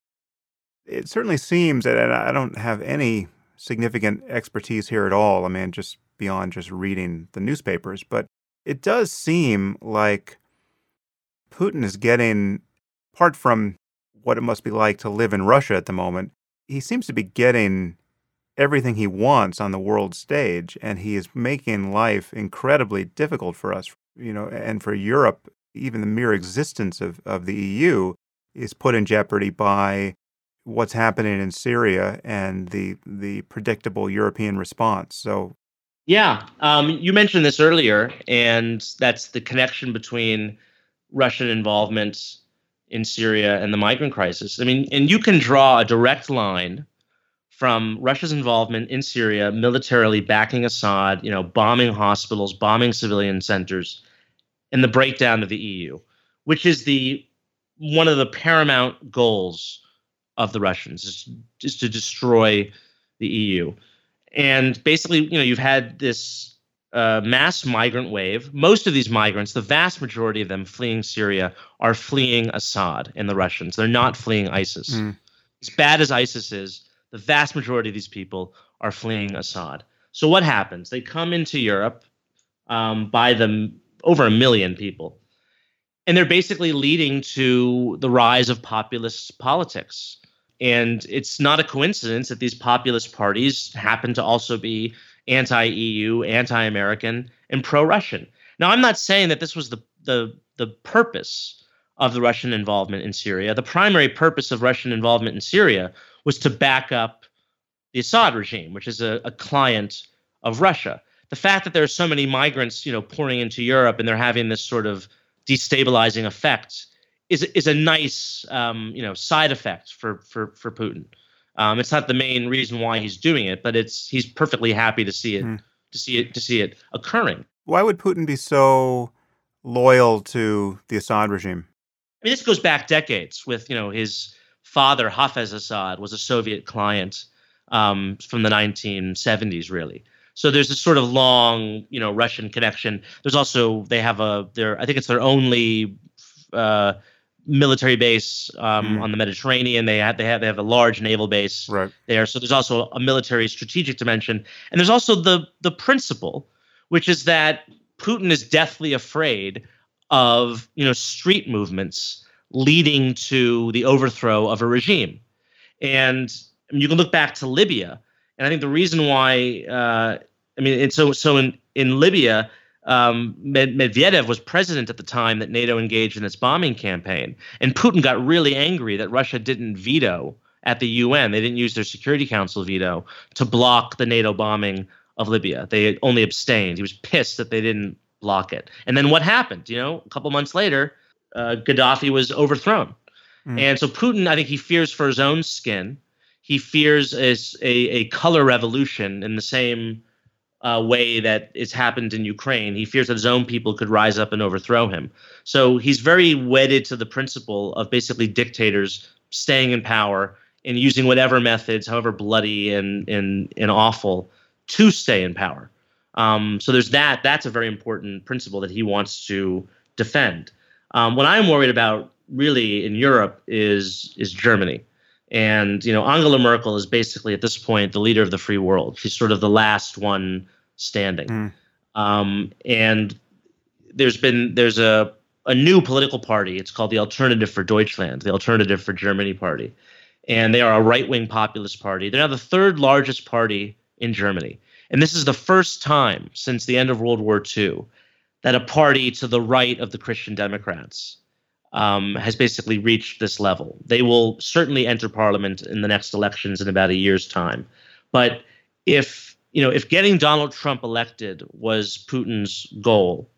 It certainly seems that I don't have any significant expertise here at all. I mean, just beyond just reading the newspapers, but it does seem like Putin is getting, apart from what it must be like to live in Russia at the moment, he seems to be getting everything he wants on the world stage, and he is making life incredibly difficult for us, you know, and for Europe. Even the mere existence of, of the EU is put in jeopardy by what's happening in Syria and the the predictable European response. So, yeah, um, you mentioned this earlier, and that's the connection between Russian involvement in Syria and the migrant crisis. I mean, and you can draw a direct line from Russia's involvement in Syria, militarily backing Assad, you know, bombing hospitals, bombing civilian centers, and the breakdown of the EU, which is the one of the paramount goals of the Russians is, is to destroy the EU. And basically, you know, you've had this uh, mass migrant wave. Most of these migrants, the vast majority of them fleeing Syria, are fleeing Assad and the Russians. They're not fleeing ISIS. Mm. As bad as ISIS is, the vast majority of these people are fleeing Assad. So what happens? They come into Europe um, by the over a million people, and they're basically leading to the rise of populist politics. And it's not a coincidence that these populist parties happen to also be anti-EU, anti-American, and pro-Russian. Now, I'm not saying that this was the the the purpose of the Russian involvement in Syria. The primary purpose of Russian involvement in Syria was to back up the Assad regime, which is a, a client of Russia. The fact that there are so many migrants, you know, pouring into Europe and they're having this sort of destabilizing effect is is a nice, um, you know, side effect for for for Putin. Um, it's not the main reason why he's doing it, but it's he's perfectly happy to see it mm. to see it to see it occurring. Why would Putin be so loyal to the Assad regime? I mean, this goes back decades. With you know his father Hafez Assad was a Soviet client um, from the 1970s, really. So there's this sort of long, you know, Russian connection. There's also they have a their I think it's their only uh, military base um, mm. on the Mediterranean. They have they have they have a large naval base right. there. So there's also a military strategic dimension, and there's also the the principle, which is that Putin is deathly afraid of you know street movements leading to the overthrow of a regime, and you can look back to Libya, and I think the reason why uh, I mean, and so so in in Libya um, Medvedev was president at the time that NATO engaged in its bombing campaign. And Putin got really angry that Russia didn't veto at the UN. They didn't use their Security Council veto to block the NATO bombing of Libya. They only abstained. He was pissed that they didn't block it. And then what happened? You know, a couple months later, uh, Gaddafi was overthrown. Mm. And so Putin, I think he fears for his own skin. He fears a, a, a color revolution in the same uh, way that it's happened in Ukraine. He fears that his own people could rise up and overthrow him. So he's very wedded to the principle of basically dictators staying in power and using whatever methods, however bloody and and, and awful, to stay in power. Um, so there's that. That's a very important principle that he wants to defend. Um, what I'm worried about, really, in Europe is is Germany. And you know, Angela Merkel is basically at this point the leader of the free world. She's sort of the last one standing. Mm. Um, and there's been there's a a new political party. It's called the Alternative for Deutschland, the Alternative for Germany Party, and they are a right wing populist party. They're now the third largest party in Germany, and this is the first time since the end of World War II that a party to the right of the Christian Democrats um, has basically reached this level. They will certainly enter parliament in the next elections in about a year's time, but if you know, if getting Donald Trump elected was Putin's goal,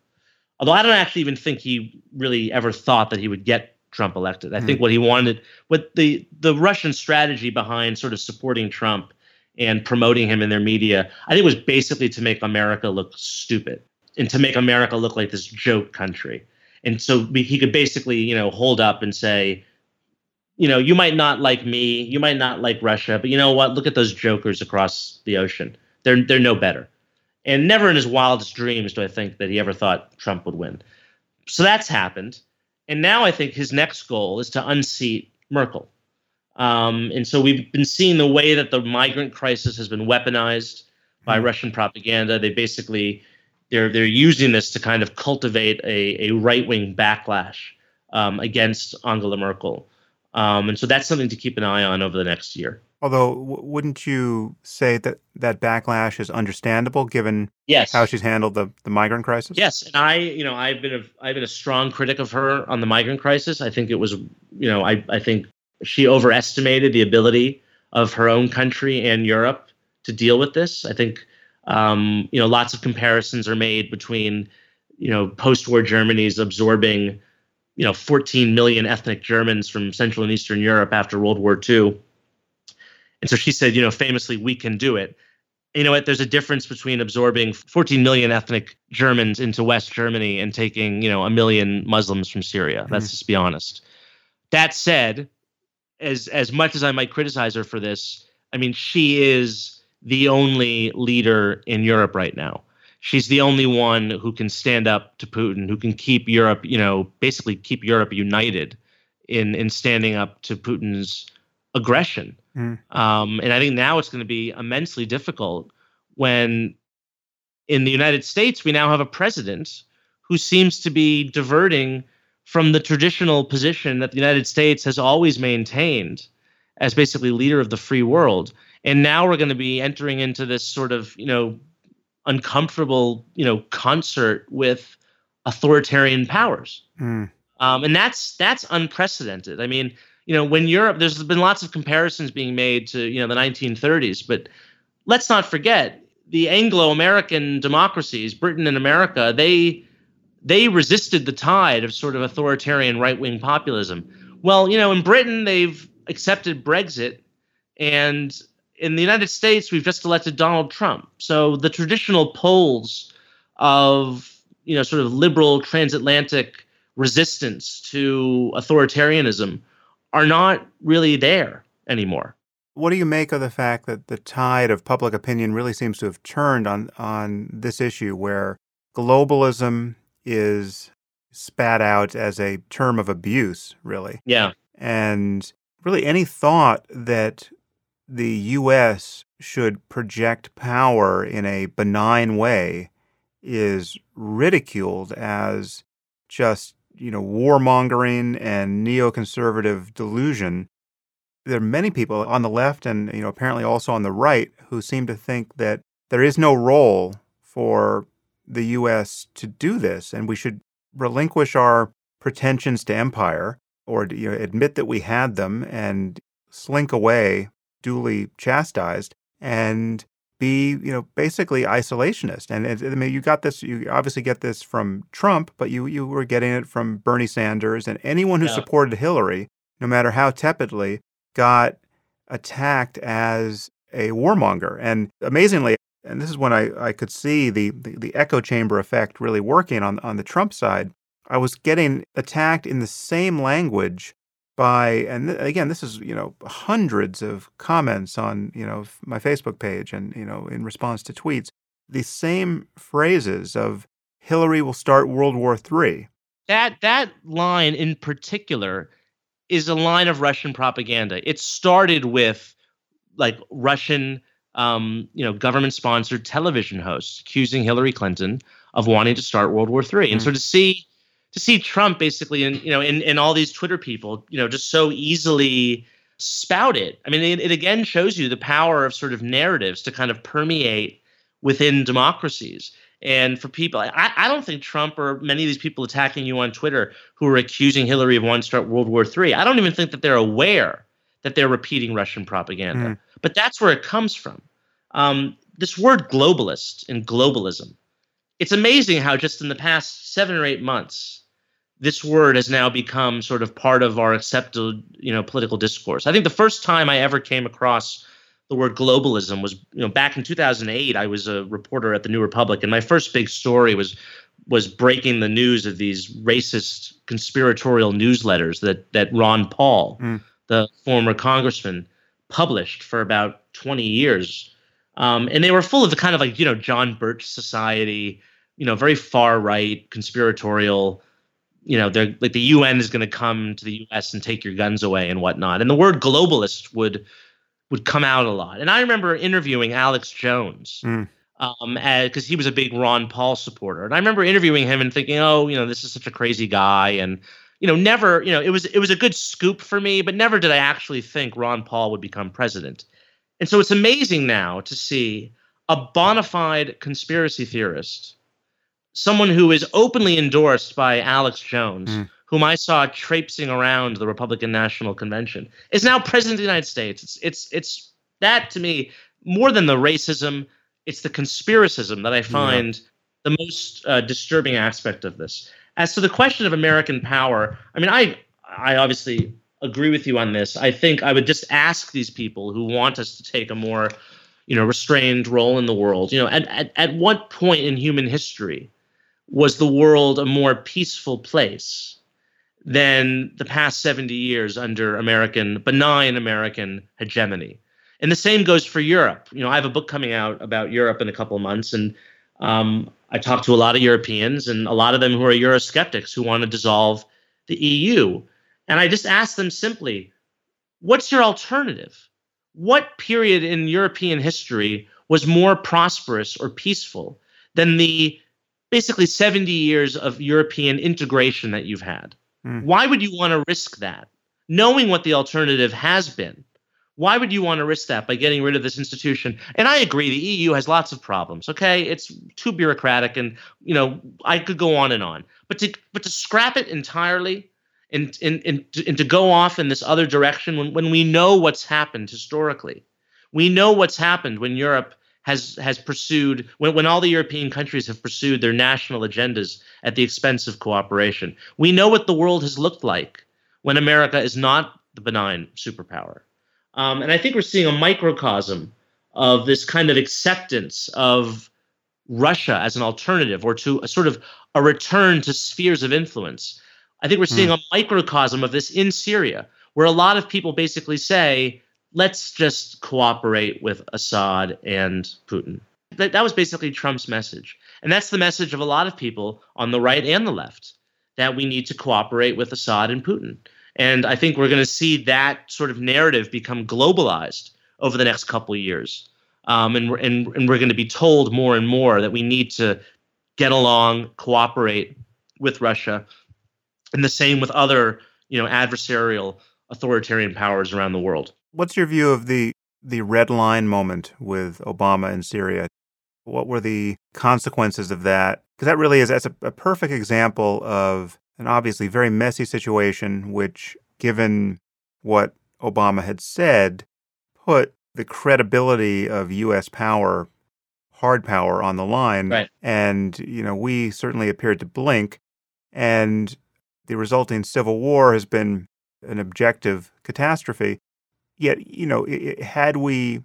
although I don't actually even think he really ever thought that he would get Trump elected. I mm-hmm. think what he wanted, what the the Russian strategy behind sort of supporting Trump and promoting him in their media, I think was basically to make America look stupid and to make America look like this joke country. And so he could basically, you know, hold up and say, you know, you might not like me, you might not like Russia, but you know what? Look at those jokers across the ocean. They're they're no better. And never in his wildest dreams do I think that he ever thought Trump would win. So that's happened. And now I think his next goal is to unseat Merkel. Um, and so we've been seeing the way that the migrant crisis has been weaponized by mm-hmm. Russian propaganda. They basically they're they're using this to kind of cultivate a, a right wing backlash um, against Angela Merkel. Um, and so that's something to keep an eye on over the next year. Although, w- wouldn't you say that that backlash is understandable given yes. how she's handled the, the migrant crisis? Yes, and I, you know, I've been a I've been a strong critic of her on the migrant crisis. I think it was, you know, I I think she overestimated the ability of her own country and Europe to deal with this. I think, um, you know, lots of comparisons are made between, you know, post-war Germany's absorbing, you know, 14 million ethnic Germans from Central and Eastern Europe after World War II and so she said, you know, famously, we can do it. You know what? There's a difference between absorbing 14 million ethnic Germans into West Germany and taking, you know, a million Muslims from Syria. Mm-hmm. Let's just be honest. That said, as as much as I might criticize her for this, I mean, she is the only leader in Europe right now. She's the only one who can stand up to Putin, who can keep Europe, you know, basically keep Europe united in in standing up to Putin's aggression. Mm. Um, and I think now it's going to be immensely difficult when in the United States we now have a president who seems to be diverting from the traditional position that the United States has always maintained as basically leader of the free world. And now we're going to be entering into this sort of, you know, uncomfortable, you know, concert with authoritarian powers. Mm. Um, and that's that's unprecedented. I mean, you know, when Europe, there's been lots of comparisons being made to, you know, the 1930s, but let's not forget the Anglo-American democracies, Britain and America, they they resisted the tide of sort of authoritarian right-wing populism. Well, you know, in Britain they've accepted Brexit and in the United States we've just elected Donald Trump. So the traditional poles of, you know, sort of liberal transatlantic resistance to authoritarianism are not really there anymore. What do you make of the fact that the tide of public opinion really seems to have turned on on this issue where globalism is spat out as a term of abuse, really? Yeah. And really any thought that the US should project power in a benign way is ridiculed as just you know, warmongering and neoconservative delusion. There are many people on the left and, you know, apparently also on the right who seem to think that there is no role for the U.S. to do this, and we should relinquish our pretensions to empire or you know, admit that we had them and slink away duly chastised and be, you know, basically isolationist. And I mean, you got this. You obviously get this from Trump, but you you were getting it from Bernie Sanders and anyone who yeah. supported Hillary, no matter how tepidly, got attacked as a warmonger. And amazingly, and this is when I, I could see the, the, the echo chamber effect really working on on the Trump side. I was getting attacked in the same language by and th- again this is you know hundreds of comments on you know my facebook page and you know in response to tweets the same phrases of hillary will start world war III. that that line in particular is a line of russian propaganda it started with like russian um, you know government sponsored television hosts accusing hillary clinton of wanting to start world war III. and mm. so to see to see Trump basically and you know in, in all these Twitter people, you know, just so easily spout it. I mean, it, it again shows you the power of sort of narratives to kind of permeate within democracies. And for people, I, I don't think Trump or many of these people attacking you on Twitter who are accusing Hillary of wanting to start World War III, I don't even think that they're aware that they're repeating Russian propaganda. Mm. But that's where it comes from. Um, this word globalist and globalism. It's amazing how just in the past seven or eight months, this word has now become sort of part of our accepted, you know, political discourse. I think the first time I ever came across the word globalism was, you know, back in 2008. I was a reporter at the New Republic, and my first big story was was breaking the news of these racist conspiratorial newsletters that that Ron Paul, mm. the former congressman, published for about 20 years. Um, and they were full of the kind of like, you know, John Birch Society, you know, very far right, conspiratorial, you know, they're like the UN is going to come to the US and take your guns away and whatnot. And the word globalist would would come out a lot. And I remember interviewing Alex Jones. Mm um, because he was a big Ron Paul supporter. And I remember interviewing him and thinking, oh, you know, this is such a crazy guy, and you know, never, you know, it was it was a good scoop for me, but never did I actually think Ron Paul would become president. And so it's amazing now to see a bona fide conspiracy theorist, someone who is openly endorsed by Alex Jones, mm. whom I saw traipsing around the Republican National Convention, is now president of the United States. It's it's it's that to me more than the racism, it's the conspiracism that I find yeah. the most uh, disturbing aspect of this. As to the question of American power, I mean, I I obviously agree with you on this. I think I would just ask these people who want us to take a more, you know, restrained role in the world. You know, at at, at what point in human history was the world a more peaceful place than the past 70 years under American benign American hegemony? And the same goes for Europe. You know, I have a book coming out about Europe in a couple of months, and um, I talk to a lot of Europeans and a lot of them who are Eurosceptics who want to dissolve the EU. And I just ask them simply, what's your alternative? What period in European history was more prosperous or peaceful than the basically 70 years of European integration that you've had? Mm. Why would you want to risk that? Knowing what the alternative has been, why would you want to risk that by getting rid of this institution? And I agree, the EU has lots of problems. Okay, it's too bureaucratic, and you know I could go on and on. But to but to scrap it entirely and and and to, and to go off in this other direction when when we know what's happened historically, we know what's happened when Europe has has pursued when, when all the European countries have pursued their national agendas at the expense of cooperation. We know what the world has looked like when America is not the benign superpower. Um, and I think we're seeing a microcosm of this kind of acceptance of Russia as an alternative or to a sort of a return to spheres of influence. I think we're seeing mm. a microcosm of this in Syria, where a lot of people basically say, let's just cooperate with Assad and Putin. That, that was basically Trump's message. And that's the message of a lot of people on the right and the left that we need to cooperate with Assad and Putin. And I think we're going to see that sort of narrative become globalized over the next couple of years. Um, and, and, and we're going to be told more and more that we need to get along, cooperate with Russia, and the same with other, you know, adversarial authoritarian powers around the world. What's your view of the the red line moment with Obama in Syria? What were the consequences of that? Because that really is that's a, a perfect example of an obviously very messy situation, which, given what Obama had said, put the credibility of U.S. power, hard power, on the line. Right. And, you know, we certainly appeared to blink. And the resulting civil war has been an objective catastrophe. Yet, you know, it, had we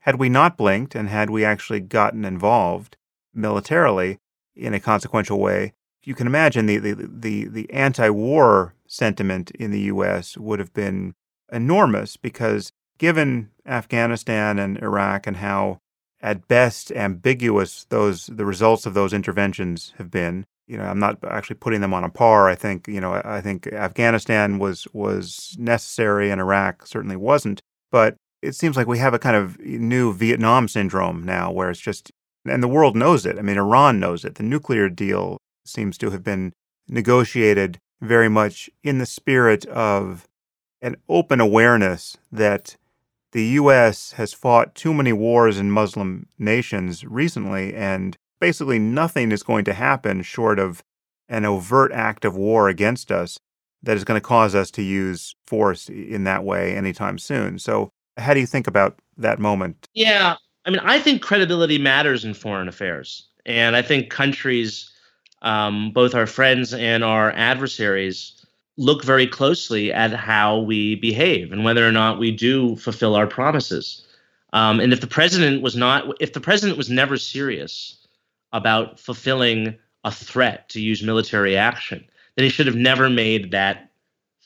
had we not blinked and had we actually gotten involved militarily in a consequential way, you can imagine the, the, the, the anti-war sentiment in the U.S. would have been enormous because given Afghanistan and Iraq and how at best ambiguous those the results of those interventions have been you know i'm not actually putting them on a par. I think you know i think afghanistan was was necessary and iraq certainly wasn't. But it seems like we have a kind of new vietnam syndrome now where it's just and the world knows it. I mean iran knows it. The nuclear deal seems to have been negotiated very much in the spirit of an open awareness that the U.S. has fought too many wars in Muslim nations recently, and basically nothing is going to happen short of an overt act of war against us that is going to cause us to use force in that way anytime soon. So, how do you think about that moment? Yeah, I mean, I think credibility matters in foreign affairs. And I think countries, um, both our friends and our adversaries, look very closely at how we behave and whether or not we do fulfill our promises. Um, and if the president was not, if the president was never serious about fulfilling a threat to use military action, then he should have never made that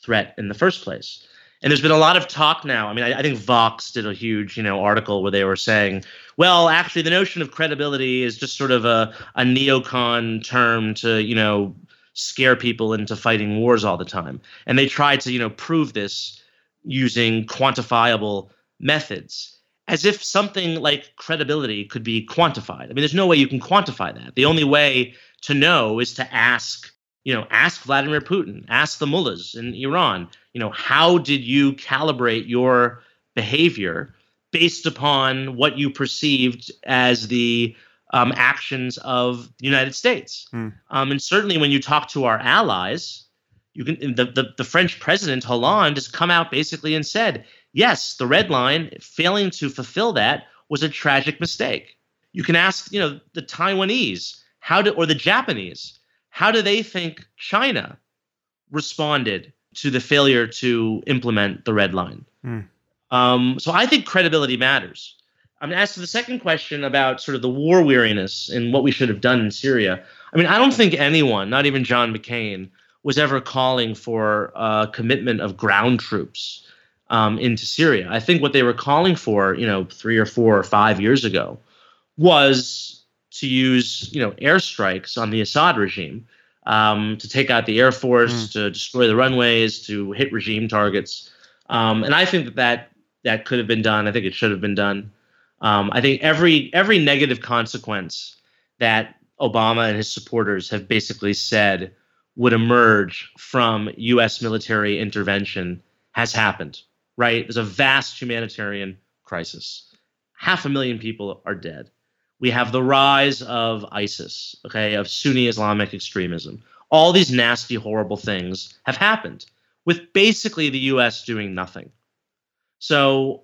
threat in the first place. And there's been a lot of talk now. I mean, I, I, think Vox did a huge, you know, article where they were saying, well, actually, the notion of credibility is just sort of a, a neocon term to, you know, scare people into fighting wars all the time. And they tried to, you know, prove this using quantifiable methods as if something like credibility could be quantified. I mean, there's no way you can quantify that. The only way to know is to ask you know, ask Vladimir Putin, ask the mullahs in Iran, you know, how did you calibrate your behavior based upon what you perceived as the um, actions of the United States? Hmm. Um, and certainly when you talk to our allies, you can the, the, the French president Hollande has come out basically and said, yes, the red line, failing to fulfill that was a tragic mistake. You can ask, you know, the Taiwanese, how did or the Japanese how do they think China responded to the failure to implement the red line? Mm. Um, so I think credibility matters. I'm mean, as to the second question about sort of the war weariness and what we should have done in Syria. I mean, I don't think anyone, not even John McCain, was ever calling for a commitment of ground troops um, into Syria. I think what they were calling for, you know, three or four or five years ago, was to use you know airstrikes on the Assad regime um, to take out the air force, mm. to destroy the runways, to hit regime targets. Um, and I think that, that that could have been done. I think it should have been done. Um, I think every every negative consequence that Obama and his supporters have basically said would emerge from U.S. military intervention has happened. Right? There's a vast humanitarian crisis. Half a million people are dead we have the rise of ISIS, okay, of Sunni Islamic extremism. All these nasty, horrible things have happened with basically the US doing nothing. So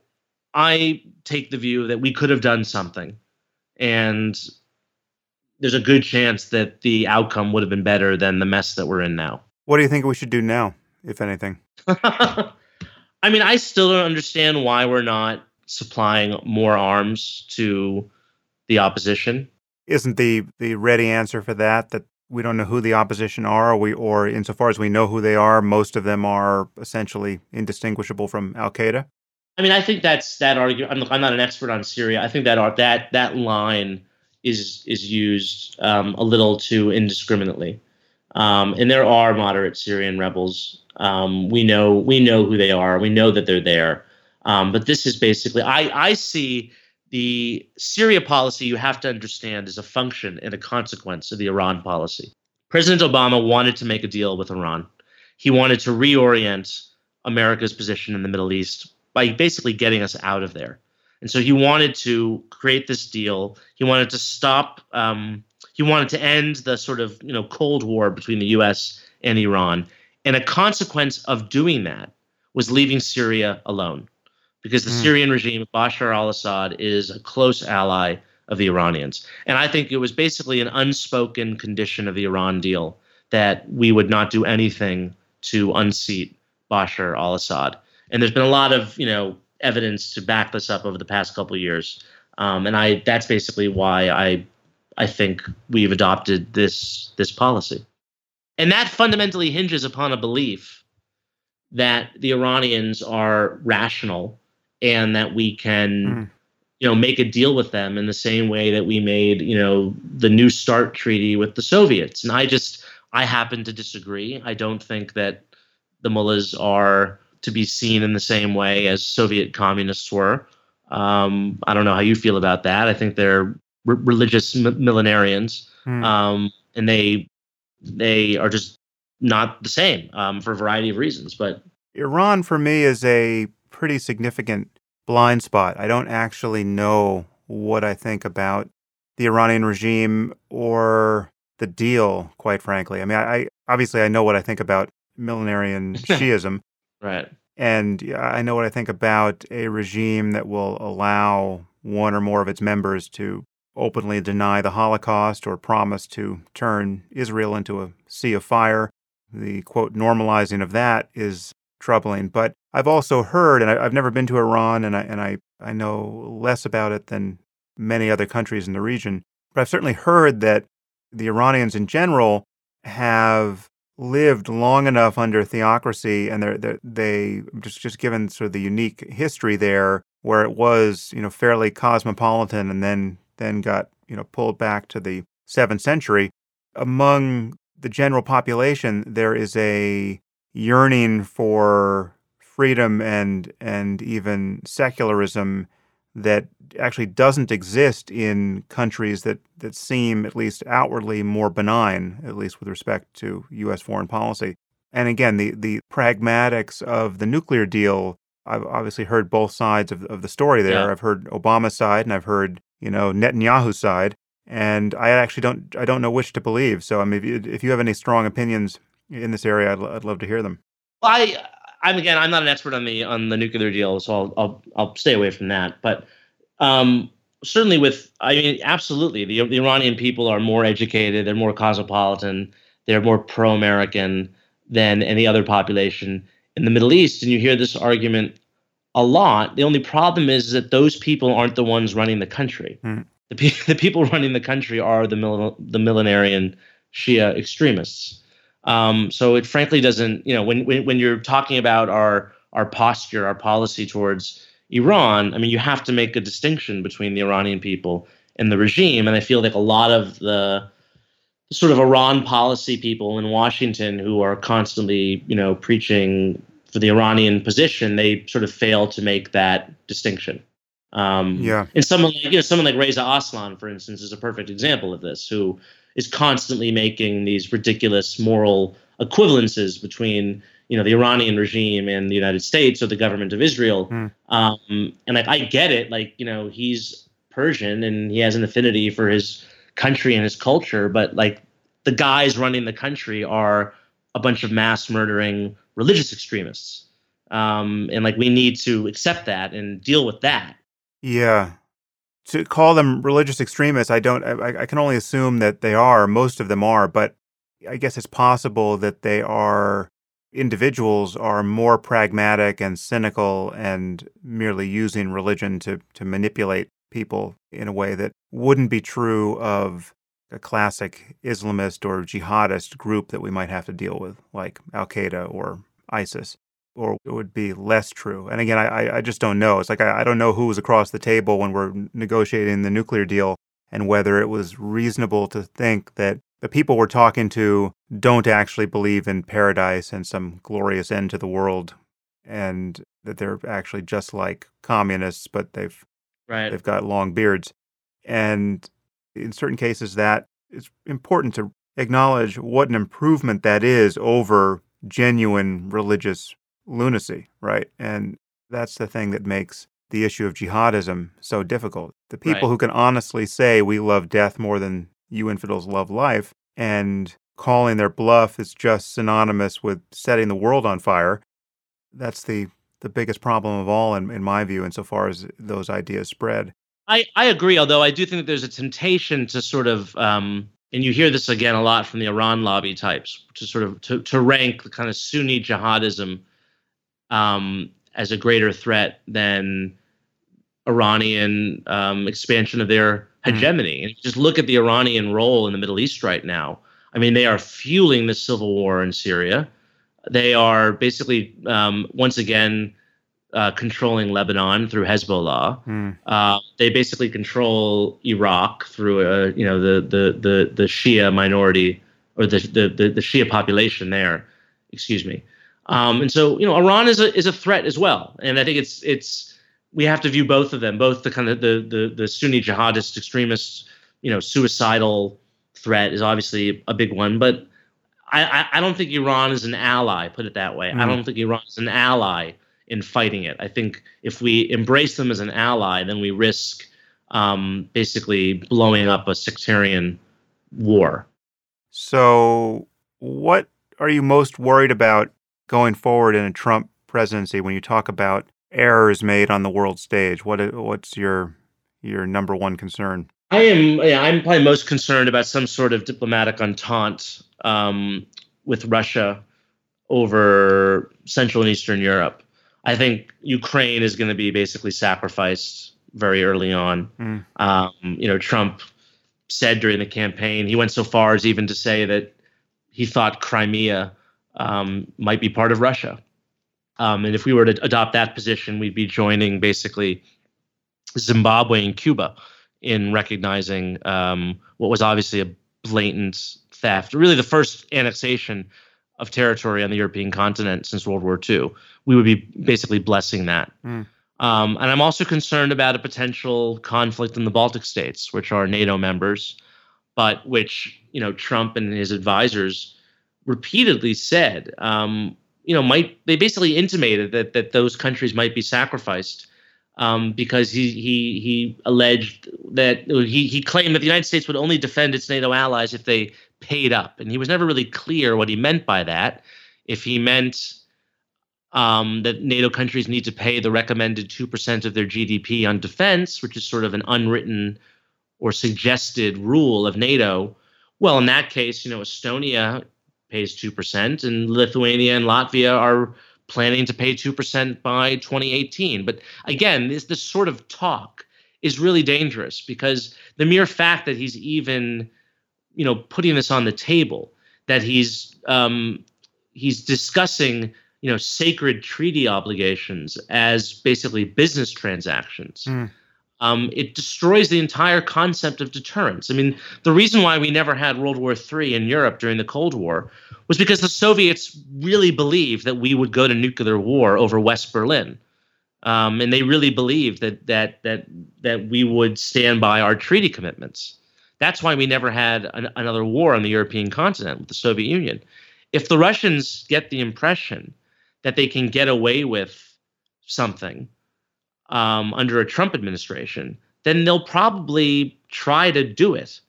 I take the view that we could have done something. And there's a good chance that the outcome would have been better than the mess that we're in now. What do you think we should do now, if anything? [LAUGHS] I mean, I still don't understand why we're not supplying more arms to the opposition. Isn't the the ready answer for that that we don't know who the opposition are, or we or insofar as we know who they are, most of them are essentially indistinguishable from Al Qaeda? I mean, I think that's that argument. I'm, I'm not an expert on Syria. I think that that that line is is used um, a little too indiscriminately. Um, and there are moderate Syrian rebels. Um, we know we know who they are. We know that they're there. Um, but this is basically I I see the Syria policy, you have to understand, is a function and a consequence of the Iran policy. President Obama wanted to make a deal with Iran. He wanted to reorient America's position in the Middle East by basically getting us out of there. And so he wanted to create this deal. He wanted to stop. Um, he wanted to end the sort of you know Cold War between the U.S. and Iran. And a consequence of doing that was leaving Syria alone because the mm. Syrian regime, Bashar al Assad, is a close ally of the Iranians. And I think it was basically an unspoken condition of the Iran deal that we would not do anything to unseat Bashar al Assad. And there's been a lot of, you know, evidence to back this up over the past couple of years. Um, and I that's basically why I I think we've adopted this this policy. And that fundamentally hinges upon a belief that the Iranians are rational and that we can mm. you know make a deal with them in the same way that we made you know the new start treaty with the soviets and i just i happen to disagree i don't think that the mullahs are to be seen in the same way as soviet communists were um, i don't know how you feel about that i think they're r- religious millenarians mm. um, and they they are just not the same um, for a variety of reasons but iran for me is a pretty significant blind spot. I don't actually know what I think about the Iranian regime or the deal, quite frankly. I mean, I, I obviously I know what I think about millenarian [LAUGHS] Shiism. right. And I know what I think about a regime that will allow one or more of its members to openly deny the Holocaust or promise to turn Israel into a sea of fire. The quote, normalizing of that is troubling. But I've also heard, and I, have never been to Iran, and I, and I, I know less about it than many other countries in the region, but I've certainly heard that the Iranians in general have lived long enough under theocracy, and they're, they're, they just just given sort of the unique history there, where it was you know fairly cosmopolitan, and then then got you know pulled back to the seventh century. Among the general population, there is a yearning for freedom and and even secularism that actually doesn't exist in countries that, that seem, at least outwardly, more benign, at least with respect to U.S. foreign policy. And again, the, the pragmatics of the nuclear deal, I've obviously heard both sides of, of the story there. Yeah. I've heard Obama's side and I've heard, you know, Netanyahu's side. And I actually don't, I don't know which to believe. So, I mean, if you, if you have any strong opinions in this area, I'd, I'd love to hear them. I, I'm again, I'm not an expert on the on the nuclear deal, so I'll I'll, I'll stay away from that. But um, certainly, with I mean, absolutely, the the Iranian people are more educated, they're more cosmopolitan, they're more pro-American than any other population in the Middle East, and you hear this argument a lot. The only problem is that those people aren't the ones running the country. Mm. The, pe- [LAUGHS] the people running the country are the mil- the millenarian Shia extremists. Um, so it frankly doesn't, you know, when, when when you're talking about our our posture, our policy towards Iran, I mean, you have to make a distinction between the Iranian people and the regime. And I feel like a lot of the sort of Iran policy people in Washington who are constantly, you know, preaching for the Iranian position, they sort of fail to make that distinction. Um, yeah. And someone like, you know, someone like Reza Aslan, for instance, is a perfect example of this, who is constantly making these ridiculous moral equivalences between you know the Iranian regime and the United States or the government of Israel. Mm. Um, and like I get it, like you know he's Persian and he has an affinity for his country and his culture, but like the guys running the country are a bunch of mass murdering religious extremists. Um, and like we need to accept that and deal with that. Yeah, to call them religious extremists, I don't. I, I, can only assume that they are. Most of them are, but I guess it's possible that they are individuals are more pragmatic and cynical and merely using religion to to manipulate people in a way that wouldn't be true of a classic Islamist or jihadist group that we might have to deal with, like Al Qaeda or ISIS or it would be less true. And again, I, I just don't know. It's like I, I don't know who was across the table when we're negotiating the nuclear deal and whether it was reasonable to think that the people we're talking to don't actually believe in paradise and some glorious end to the world and that they're actually just like communists but they've right. they've got long beards and in certain cases that it's important to acknowledge what an improvement that is over genuine religious lunacy, right? And that's the thing that makes the issue of jihadism so difficult. The people right. who can honestly say we love death more than you infidels love life and calling their bluff is just synonymous with setting the world on fire. That's the the biggest problem of all in, in my view insofar as those ideas spread. I, I agree, although I do think that there's a temptation to sort of um, and you hear this again a lot from the Iran lobby types to sort of to, to rank the kind of Sunni jihadism um, as a greater threat than Iranian um, expansion of their hmm. hegemony. And just look at the Iranian role in the Middle East right now. I mean, they are fueling the civil war in Syria. They are basically um, once again uh, controlling Lebanon through Hezbollah. Mm. Uh, they basically control Iraq through uh, you know the the the the Shia minority or the the the, the Shia population there. Excuse me. Um, and so, you know, Iran is a is a threat as well. And I think it's it's we have to view both of them, both the kind of the the, the Sunni jihadist extremist, you know, suicidal threat is obviously a big one, but I, I don't think Iran is an ally. Put it that way. Mm. I don't think Iran is an ally in fighting it. I think if we embrace them as an ally, then we risk um, basically blowing up a sectarian war. So, what are you most worried about going forward in a Trump presidency when you talk about errors made on the world stage? What what's your your number one concern? I am. Yeah, I'm probably most concerned about some sort of diplomatic entente um, with Russia over Central and Eastern Europe. I think Ukraine is going to be basically sacrificed very early on. Mm. Um, you know, Trump said during the campaign he went so far as even to say that he thought Crimea um, might be part of Russia. Um, and if we were to adopt that position, we'd be joining basically Zimbabwe and Cuba in recognizing um, what was obviously a blatant theft, really the first annexation of territory on the European continent since World War II. We would be basically blessing that. Mm. Um, and I'm also concerned about a potential conflict in the Baltic states, which are NATO members, but which you know Trump and his advisors repeatedly said, um, you know, might they basically intimated that that those countries might be sacrificed um, because he he he alleged that he he claimed that the United States would only defend its NATO allies if they paid up, and he was never really clear what he meant by that. If he meant um, that NATO countries need to pay the recommended two percent of their GDP on defense, which is sort of an unwritten or suggested rule of NATO. Well, in that case, you know, Estonia pays 2%, and Lithuania and Latvia are planning to pay 2% by 2018. But again, this, this sort of talk is really dangerous because the mere fact that he's even, you know, putting this on the table, that he's um, he's discussing, you know, sacred treaty obligations as basically business transactions. Mm um, it destroys the entire concept of deterrence. I mean, the reason why we never had World War III in Europe during the Cold War was because the Soviets really believed that we would go to nuclear war over West Berlin. Um, and they really believed that that that that we would stand by our treaty commitments. That's why we never had an, another war on the European continent with the Soviet Union. If the Russians get the impression that they can get away with something um, under a Trump administration, then they'll probably try to do it.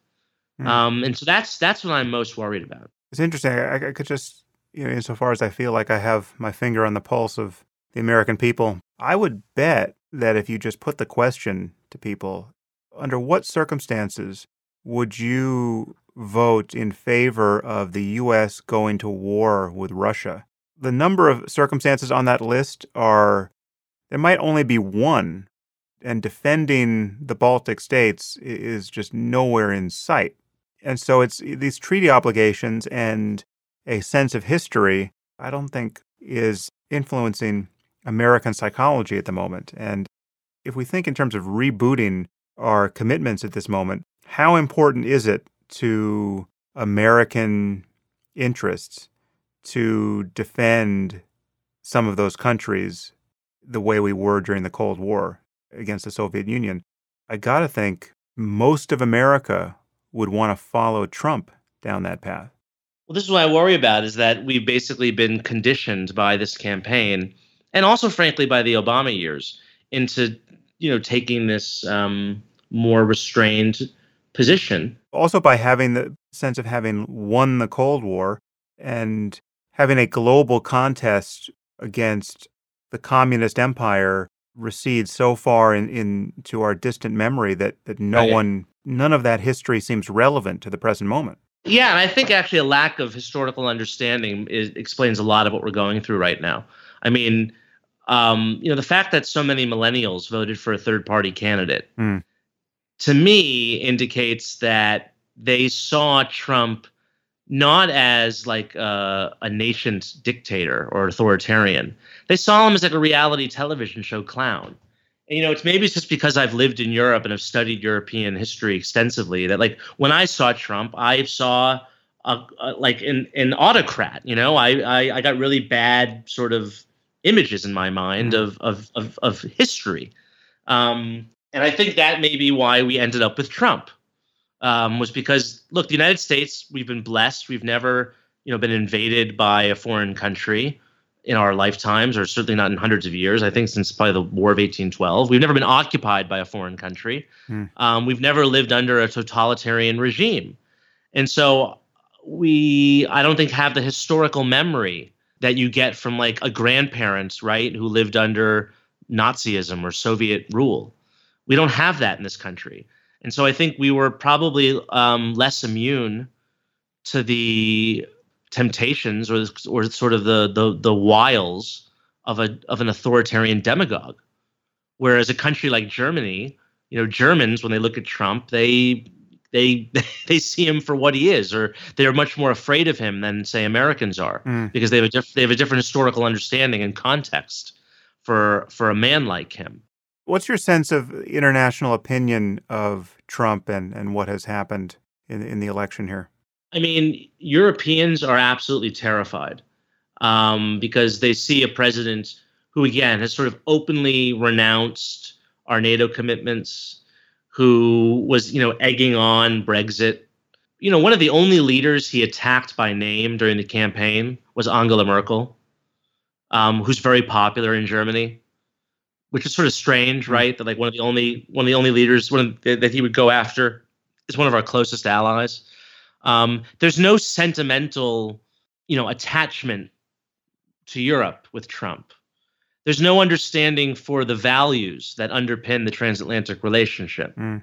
Mm. Um, and so that's that's what I'm most worried about. It's interesting. I, I could just, you know, insofar as I feel like I have my finger on the pulse of the American people, I would bet that if you just put the question to people, under what circumstances would you vote in favor of the U.S. going to war with Russia? The number of circumstances on that list are there might only be one, and defending the Baltic states is just nowhere in sight. And so it's these treaty obligations and a sense of history, I don't think is influencing American psychology at the moment. And if we think in terms of rebooting our commitments at this moment, how important is it to American interests to defend some of those countries the way we were during the Cold War against the Soviet Union, I got to think most of America would want to follow Trump down that path. Well, this is what I worry about is that we've basically been conditioned by this campaign and also, frankly, by the Obama years into, you know, taking this um, more restrained position. Also, by having the sense of having won the Cold War and having a global contest against the communist empire recedes so far in, into our distant memory that, that no right. one, none of that history seems relevant to the present moment. Yeah, and I think actually a lack of historical understanding is, explains a lot of what we're going through right now. I mean, um, you know, the fact that so many millennials voted for a third party candidate mm. to me indicates that they saw Trump not as like uh, a nation's dictator or authoritarian. They saw him as like a reality television show clown. And, you know, it's maybe it's just because I've lived in Europe and have studied European history extensively that like when I saw Trump, I saw a, a, like an, an autocrat. You know, I, I I got really bad sort of images in my mind mm-hmm. of of of, of history. Um, and I think that may be why we ended up with Trump um, was because look, the United States, we've been blessed. We've never, you know, been invaded by a foreign country in our lifetimes, or certainly not in hundreds of years. I think since probably the War of 1812, we've never been occupied by a foreign country. Hmm. Um, we've never lived under a totalitarian regime, and so we, I don't think, have the historical memory that you get from like a grandparent, right, who lived under Nazism or Soviet rule We don't have that in this country. And so I think we were probably um, less immune to the temptations or or sort of the the the wiles of a of an authoritarian demagogue. Whereas a country like Germany, you know, Germans when they look at Trump, they they [LAUGHS] they see him for what he is, or they're much more afraid of him than say Americans are, mm. because they have a diff- they have a different historical understanding and context for for a man like him. What's your sense of international opinion of Trump and and what has happened in in the election here? I mean, Europeans are absolutely terrified um, because they see a president who, again, has sort of openly renounced our NATO commitments, who was, you know, egging on Brexit. You know, one of the only leaders he attacked by name during the campaign was Angela Merkel, um, who's very popular in Germany, which is sort of strange, mm-hmm. right? That like one of the only one of the only leaders one the, that he would go after is one of our closest allies. Um, there's no sentimental, you know, attachment to Europe with Trump. There's no understanding for the values that underpin the transatlantic relationship. Mm.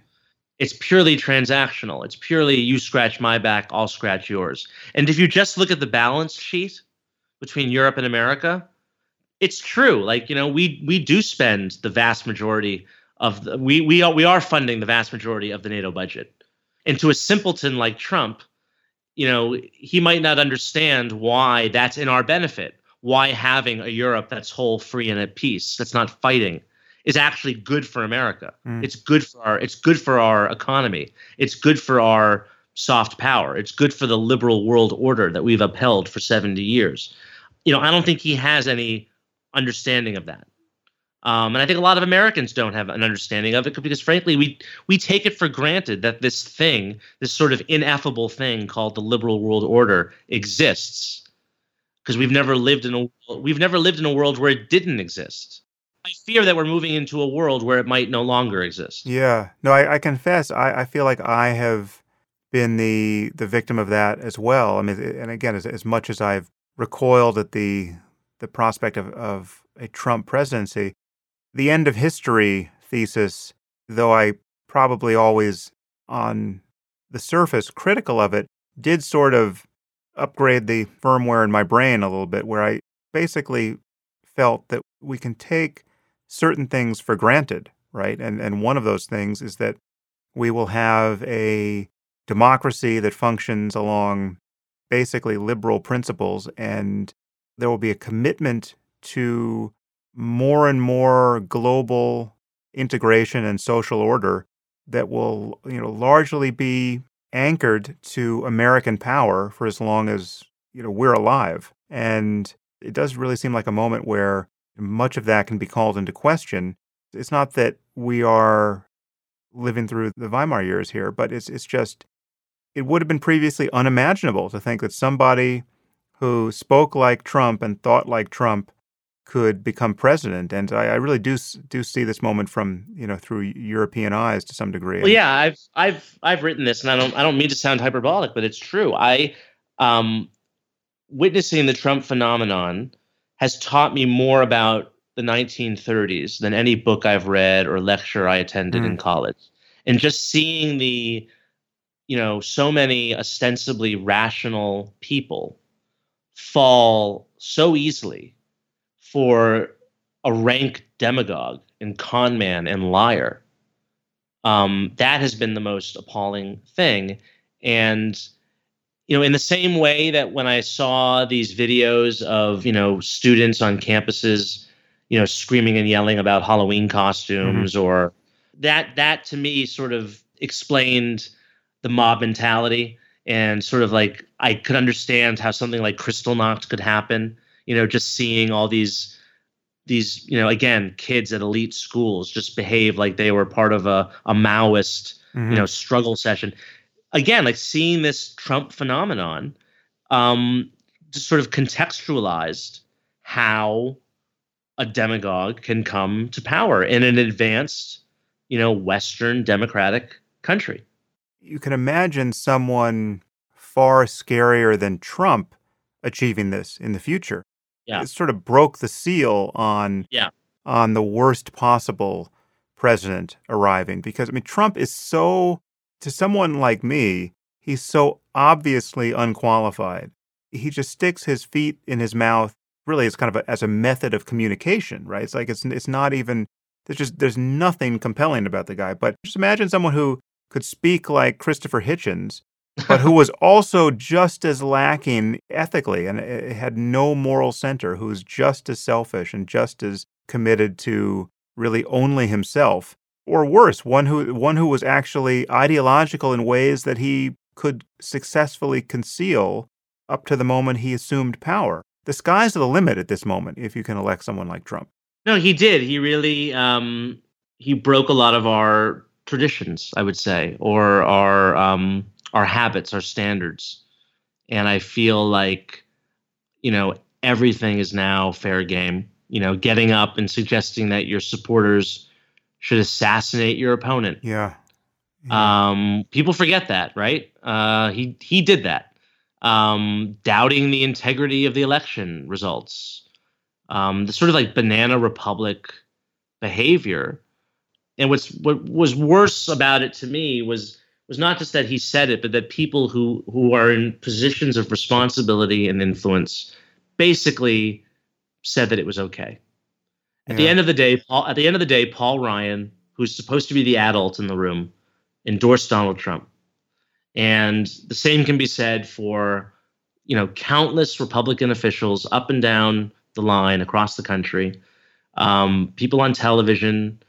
It's purely transactional. It's purely you scratch my back, I'll scratch yours. And if you just look at the balance sheet between Europe and America, it's true. Like, you know, we we do spend the vast majority of the we we are we are funding the vast majority of the NATO budget. And to a simpleton like Trump, you know, he might not understand why that's in our benefit why having a Europe that's whole, free, and at peace, that's not fighting, is actually good for America. Mm. It's good for our it's good for our economy. It's good for our soft power. It's good for the liberal world order that we've upheld for 70 years. You know, I don't think he has any understanding of that. Um, and I think a lot of Americans don't have an understanding of it because, frankly, we we take it for granted that this thing, this sort of ineffable thing called the liberal world order, exists because we've never lived in a we've never lived in a world where it didn't exist. I fear that we're moving into a world where it might no longer exist. Yeah. No, I, I confess, I, I feel like I have been the the victim of that as well. I mean, and again, as, as much as I've recoiled at the the prospect of, of a Trump presidency, the end of history thesis, though I probably always on the surface critical of it, did sort of upgrade the firmware in my brain a little bit where I basically felt that we can take certain things for granted, right? And and one of those things is that we will have a democracy that functions along basically liberal principles and there will be a commitment to more and more global integration and social order that will, you know, largely be anchored to American power for as long as you know we're alive. And it does really seem like a moment where much of that can be called into question. It's not that we are living through the Weimar years here, but it's it's just it would have been previously unimaginable to think that somebody who spoke like Trump and thought like Trump could become president. And I, I, really do do see this moment from you know through European eyes to some degree. Well, yeah, I've I've I've written this, and I don't I don't mean to sound hyperbolic, but it's true. I um, witnessing the Trump phenomenon has taught me more about the 1930s than any book I've read or lecture I attended mm. in college. And just seeing the, you know, so many ostensibly rational people fall so easily for a rank demagogue and con man and liar. Um, that has been the most appalling thing. And, you know, in the same way that when I saw these videos of, you know, students on campuses, you know, screaming and yelling about Halloween costumes mm-hmm. or that, that to me sort of explained the mob mentality and sort of like I could understand how something like Kristallnacht could happen you know, just seeing all these these, you know, again, kids at elite schools just behave like they were part of a, a Maoist, mm-hmm. you know, struggle session. Again, like seeing this Trump phenomenon, um, just sort of contextualized how a demagogue can come to power in an advanced, you know, Western democratic country. You can imagine someone far scarier than Trump achieving this in the future yeah. it sort of broke the seal on yeah. on the worst possible president arriving because I mean Trump is so to someone like me, he's so obviously unqualified. He just sticks his feet in his mouth really as kind of a, as a method of communication, right? It's like it's it's not even there's just there's nothing compelling about the guy. But just imagine someone who could speak like Christopher Hitchens, but who was [LAUGHS] also just as lacking ethically and had no moral center, who was just as selfish and just as committed to really only himself, or worse, one who one who was actually ideological in ways that he could successfully conceal up to the moment he assumed power. The sky's the limit at this moment if you can elect someone like Trump. No, he did. He really um, he broke a lot of our traditions, I would say, or our um, our habits, our standards. And I feel like, you know, everything is now fair game. You know, getting up and suggesting that your supporters should assassinate your opponent. Yeah. yeah. Um, people forget that, right? Uh, he he did that. Um, doubting the integrity of the election results um, the sort of like banana republic behavior. And what's what was worse about it to me was was not just that he said it, but that people who who are in positions of responsibility and influence basically said that it was okay. At yeah. the end of the day, Paul, at the end of the day, Paul Ryan, who's supposed to be the adult in the room, endorsed Donald Trump. And the same can be said for, you know, countless Republican officials up and down the line across the country. Um, people on television,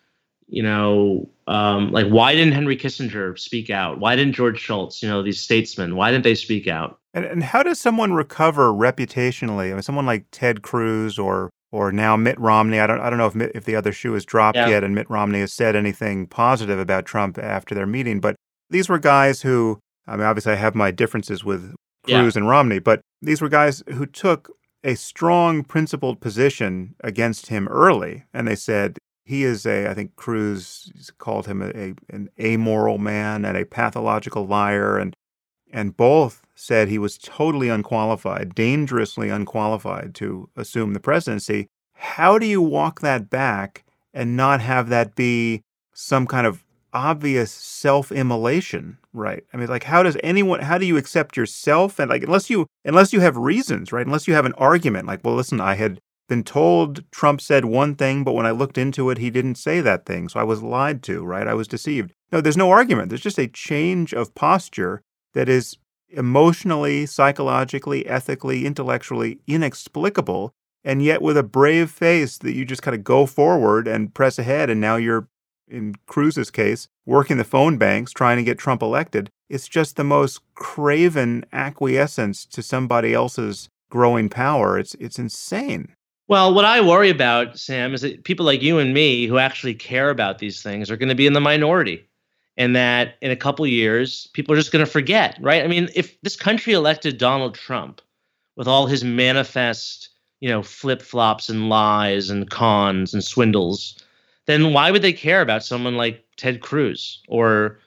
you know, um, like why didn't Henry Kissinger speak out? Why didn't George Shultz, you know, these statesmen, why didn't they speak out? And, and how does someone recover reputationally? I mean, someone like Ted Cruz or or now Mitt Romney. I don't I don't know if Mitt, if the other shoe has dropped yeah. yet, and Mitt Romney has said anything positive about Trump after their meeting. But these were guys who I mean, obviously I have my differences with Cruz yeah. and Romney, but these were guys who took a strong principled position against him early, and they said he is a. I think Cruz called him a, a an amoral man and a pathological liar, and and both said he was totally unqualified, dangerously unqualified to assume the presidency. How do you walk that back and not have that be some kind of obvious self-immolation right i mean like how does anyone how do you accept yourself and like unless you unless you have reasons right unless you have an argument like well listen i had been told trump said one thing but when i looked into it he didn't say that thing so i was lied to right i was deceived no there's no argument there's just a change of posture that is emotionally psychologically ethically intellectually inexplicable and yet with a brave face that you just kind of go forward and press ahead and now you're in Cruz's case, working the phone banks trying to get Trump elected. It's just the most craven acquiescence to somebody else's growing power. It's it's insane. Well, what I worry about, Sam, is that people like you and me who actually care about these things are going to be in the minority. And that in a couple years, people are just going to forget, right? I mean, if this country elected Donald Trump with all his manifest, you know, flip flops and lies and cons and swindles, then why would they care about someone like Ted Cruz or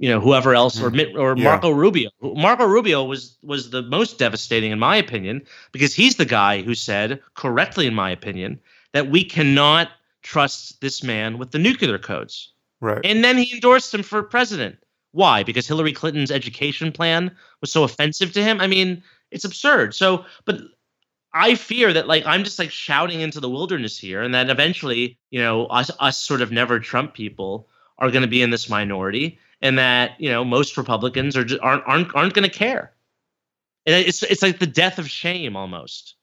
you know whoever else or mm. or yeah. Marco Rubio? Marco Rubio was was the most devastating in my opinion because he's the guy who said correctly in my opinion that we cannot trust this man with the nuclear codes. Right. And then he endorsed him for president. Why? Because Hillary Clinton's education plan was so offensive to him? I mean, it's absurd. So, but I fear that like I'm just like shouting into the wilderness here, and that eventually, you know, us us sort of never Trump people are going to be in this minority, and that you know most Republicans are just aren't aren't aren't going to care. And it's it's like the death of shame almost,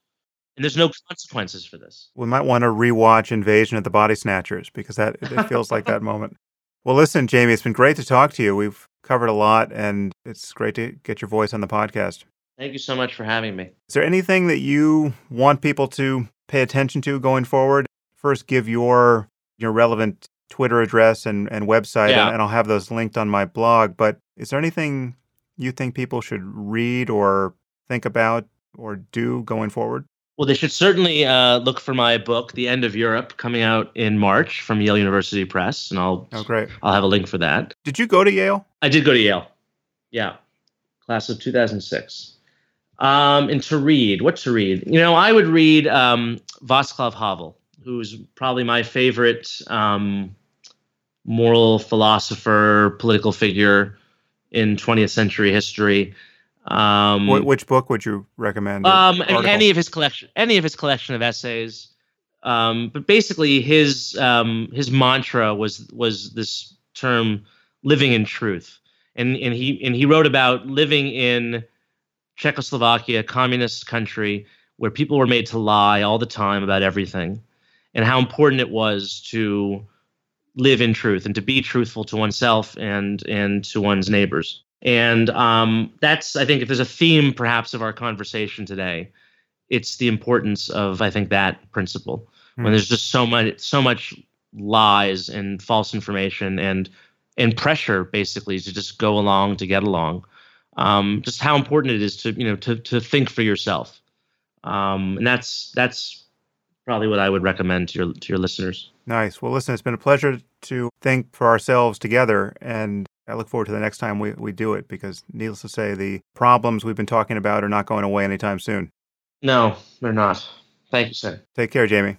and there's no consequences for this. We might want to rewatch Invasion of the Body Snatchers because that it feels like that moment. [LAUGHS] Well, listen, Jamie, it's been great to talk to you. We've covered a lot, and it's great to get your voice on the podcast. Thank you so much for having me. Is there anything that you want people to pay attention to going forward? First, give your your relevant Twitter address and, and website, yeah. and, and I'll have those linked on my blog. But is there anything you think people should read or think about or do going forward? Well, they should certainly uh, look for my book, The End of Europe, coming out in March from Yale University Press, and I'll oh great, I'll have a link for that. Did you go to Yale? I did go to Yale. Yeah, class of 2006. Um, and to read, what to read? You know, I would read um, Václav Havel, who's probably my favorite um, moral philosopher, political figure in 20th century history. Um, which book would you recommend? Um, any of his collection, any of his collection of essays. Um, but basically, his um, his mantra was was this term "living in truth," and and he and he wrote about living in Czechoslovakia, a communist country, where people were made to lie all the time about everything, and how important it was to live in truth and to be truthful to oneself and and to one's neighbors. And um, that's, I think, if there's a theme perhaps of our conversation today, it's the importance of, I think, that principle. Mm. When hmm. there's just so much, so much lies and false information and and pressure, basically, to just go along to get along. Um, just how important it is to you know to to think for yourself, um, and that's that's probably what I would recommend to your to your listeners. Nice. Well, listen, it's been a pleasure to think for ourselves together, and I look forward to the next time we, we do it because, needless to say, the problems we've been talking about are not going away anytime soon. No, they're not. Thank you, sir. Take care, Jamie.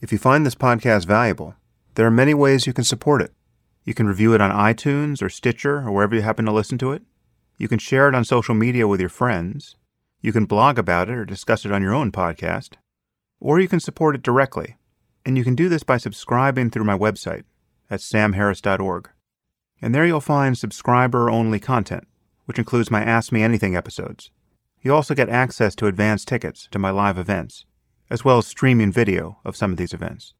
If you find this podcast valuable, there are many ways you can support it. You can review it on iTunes or Stitcher or wherever you happen to listen to it. You can share it on social media with your friends. You can blog about it or discuss it on your own podcast. Or you can support it directly and you can do this by subscribing through my website at samharris.org. And there you'll find subscriber only content, which includes my Ask Me Anything episodes. You also get access to advance tickets to my live events, as well as streaming video of some of these events.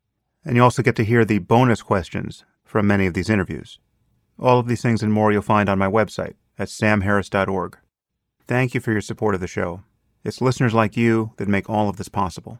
And you also get to hear the bonus questions from many of these interviews. All of these things and more you'll find on my website at samharris.org. Thank you for your support of the show. It's listeners like you that make all of this possible.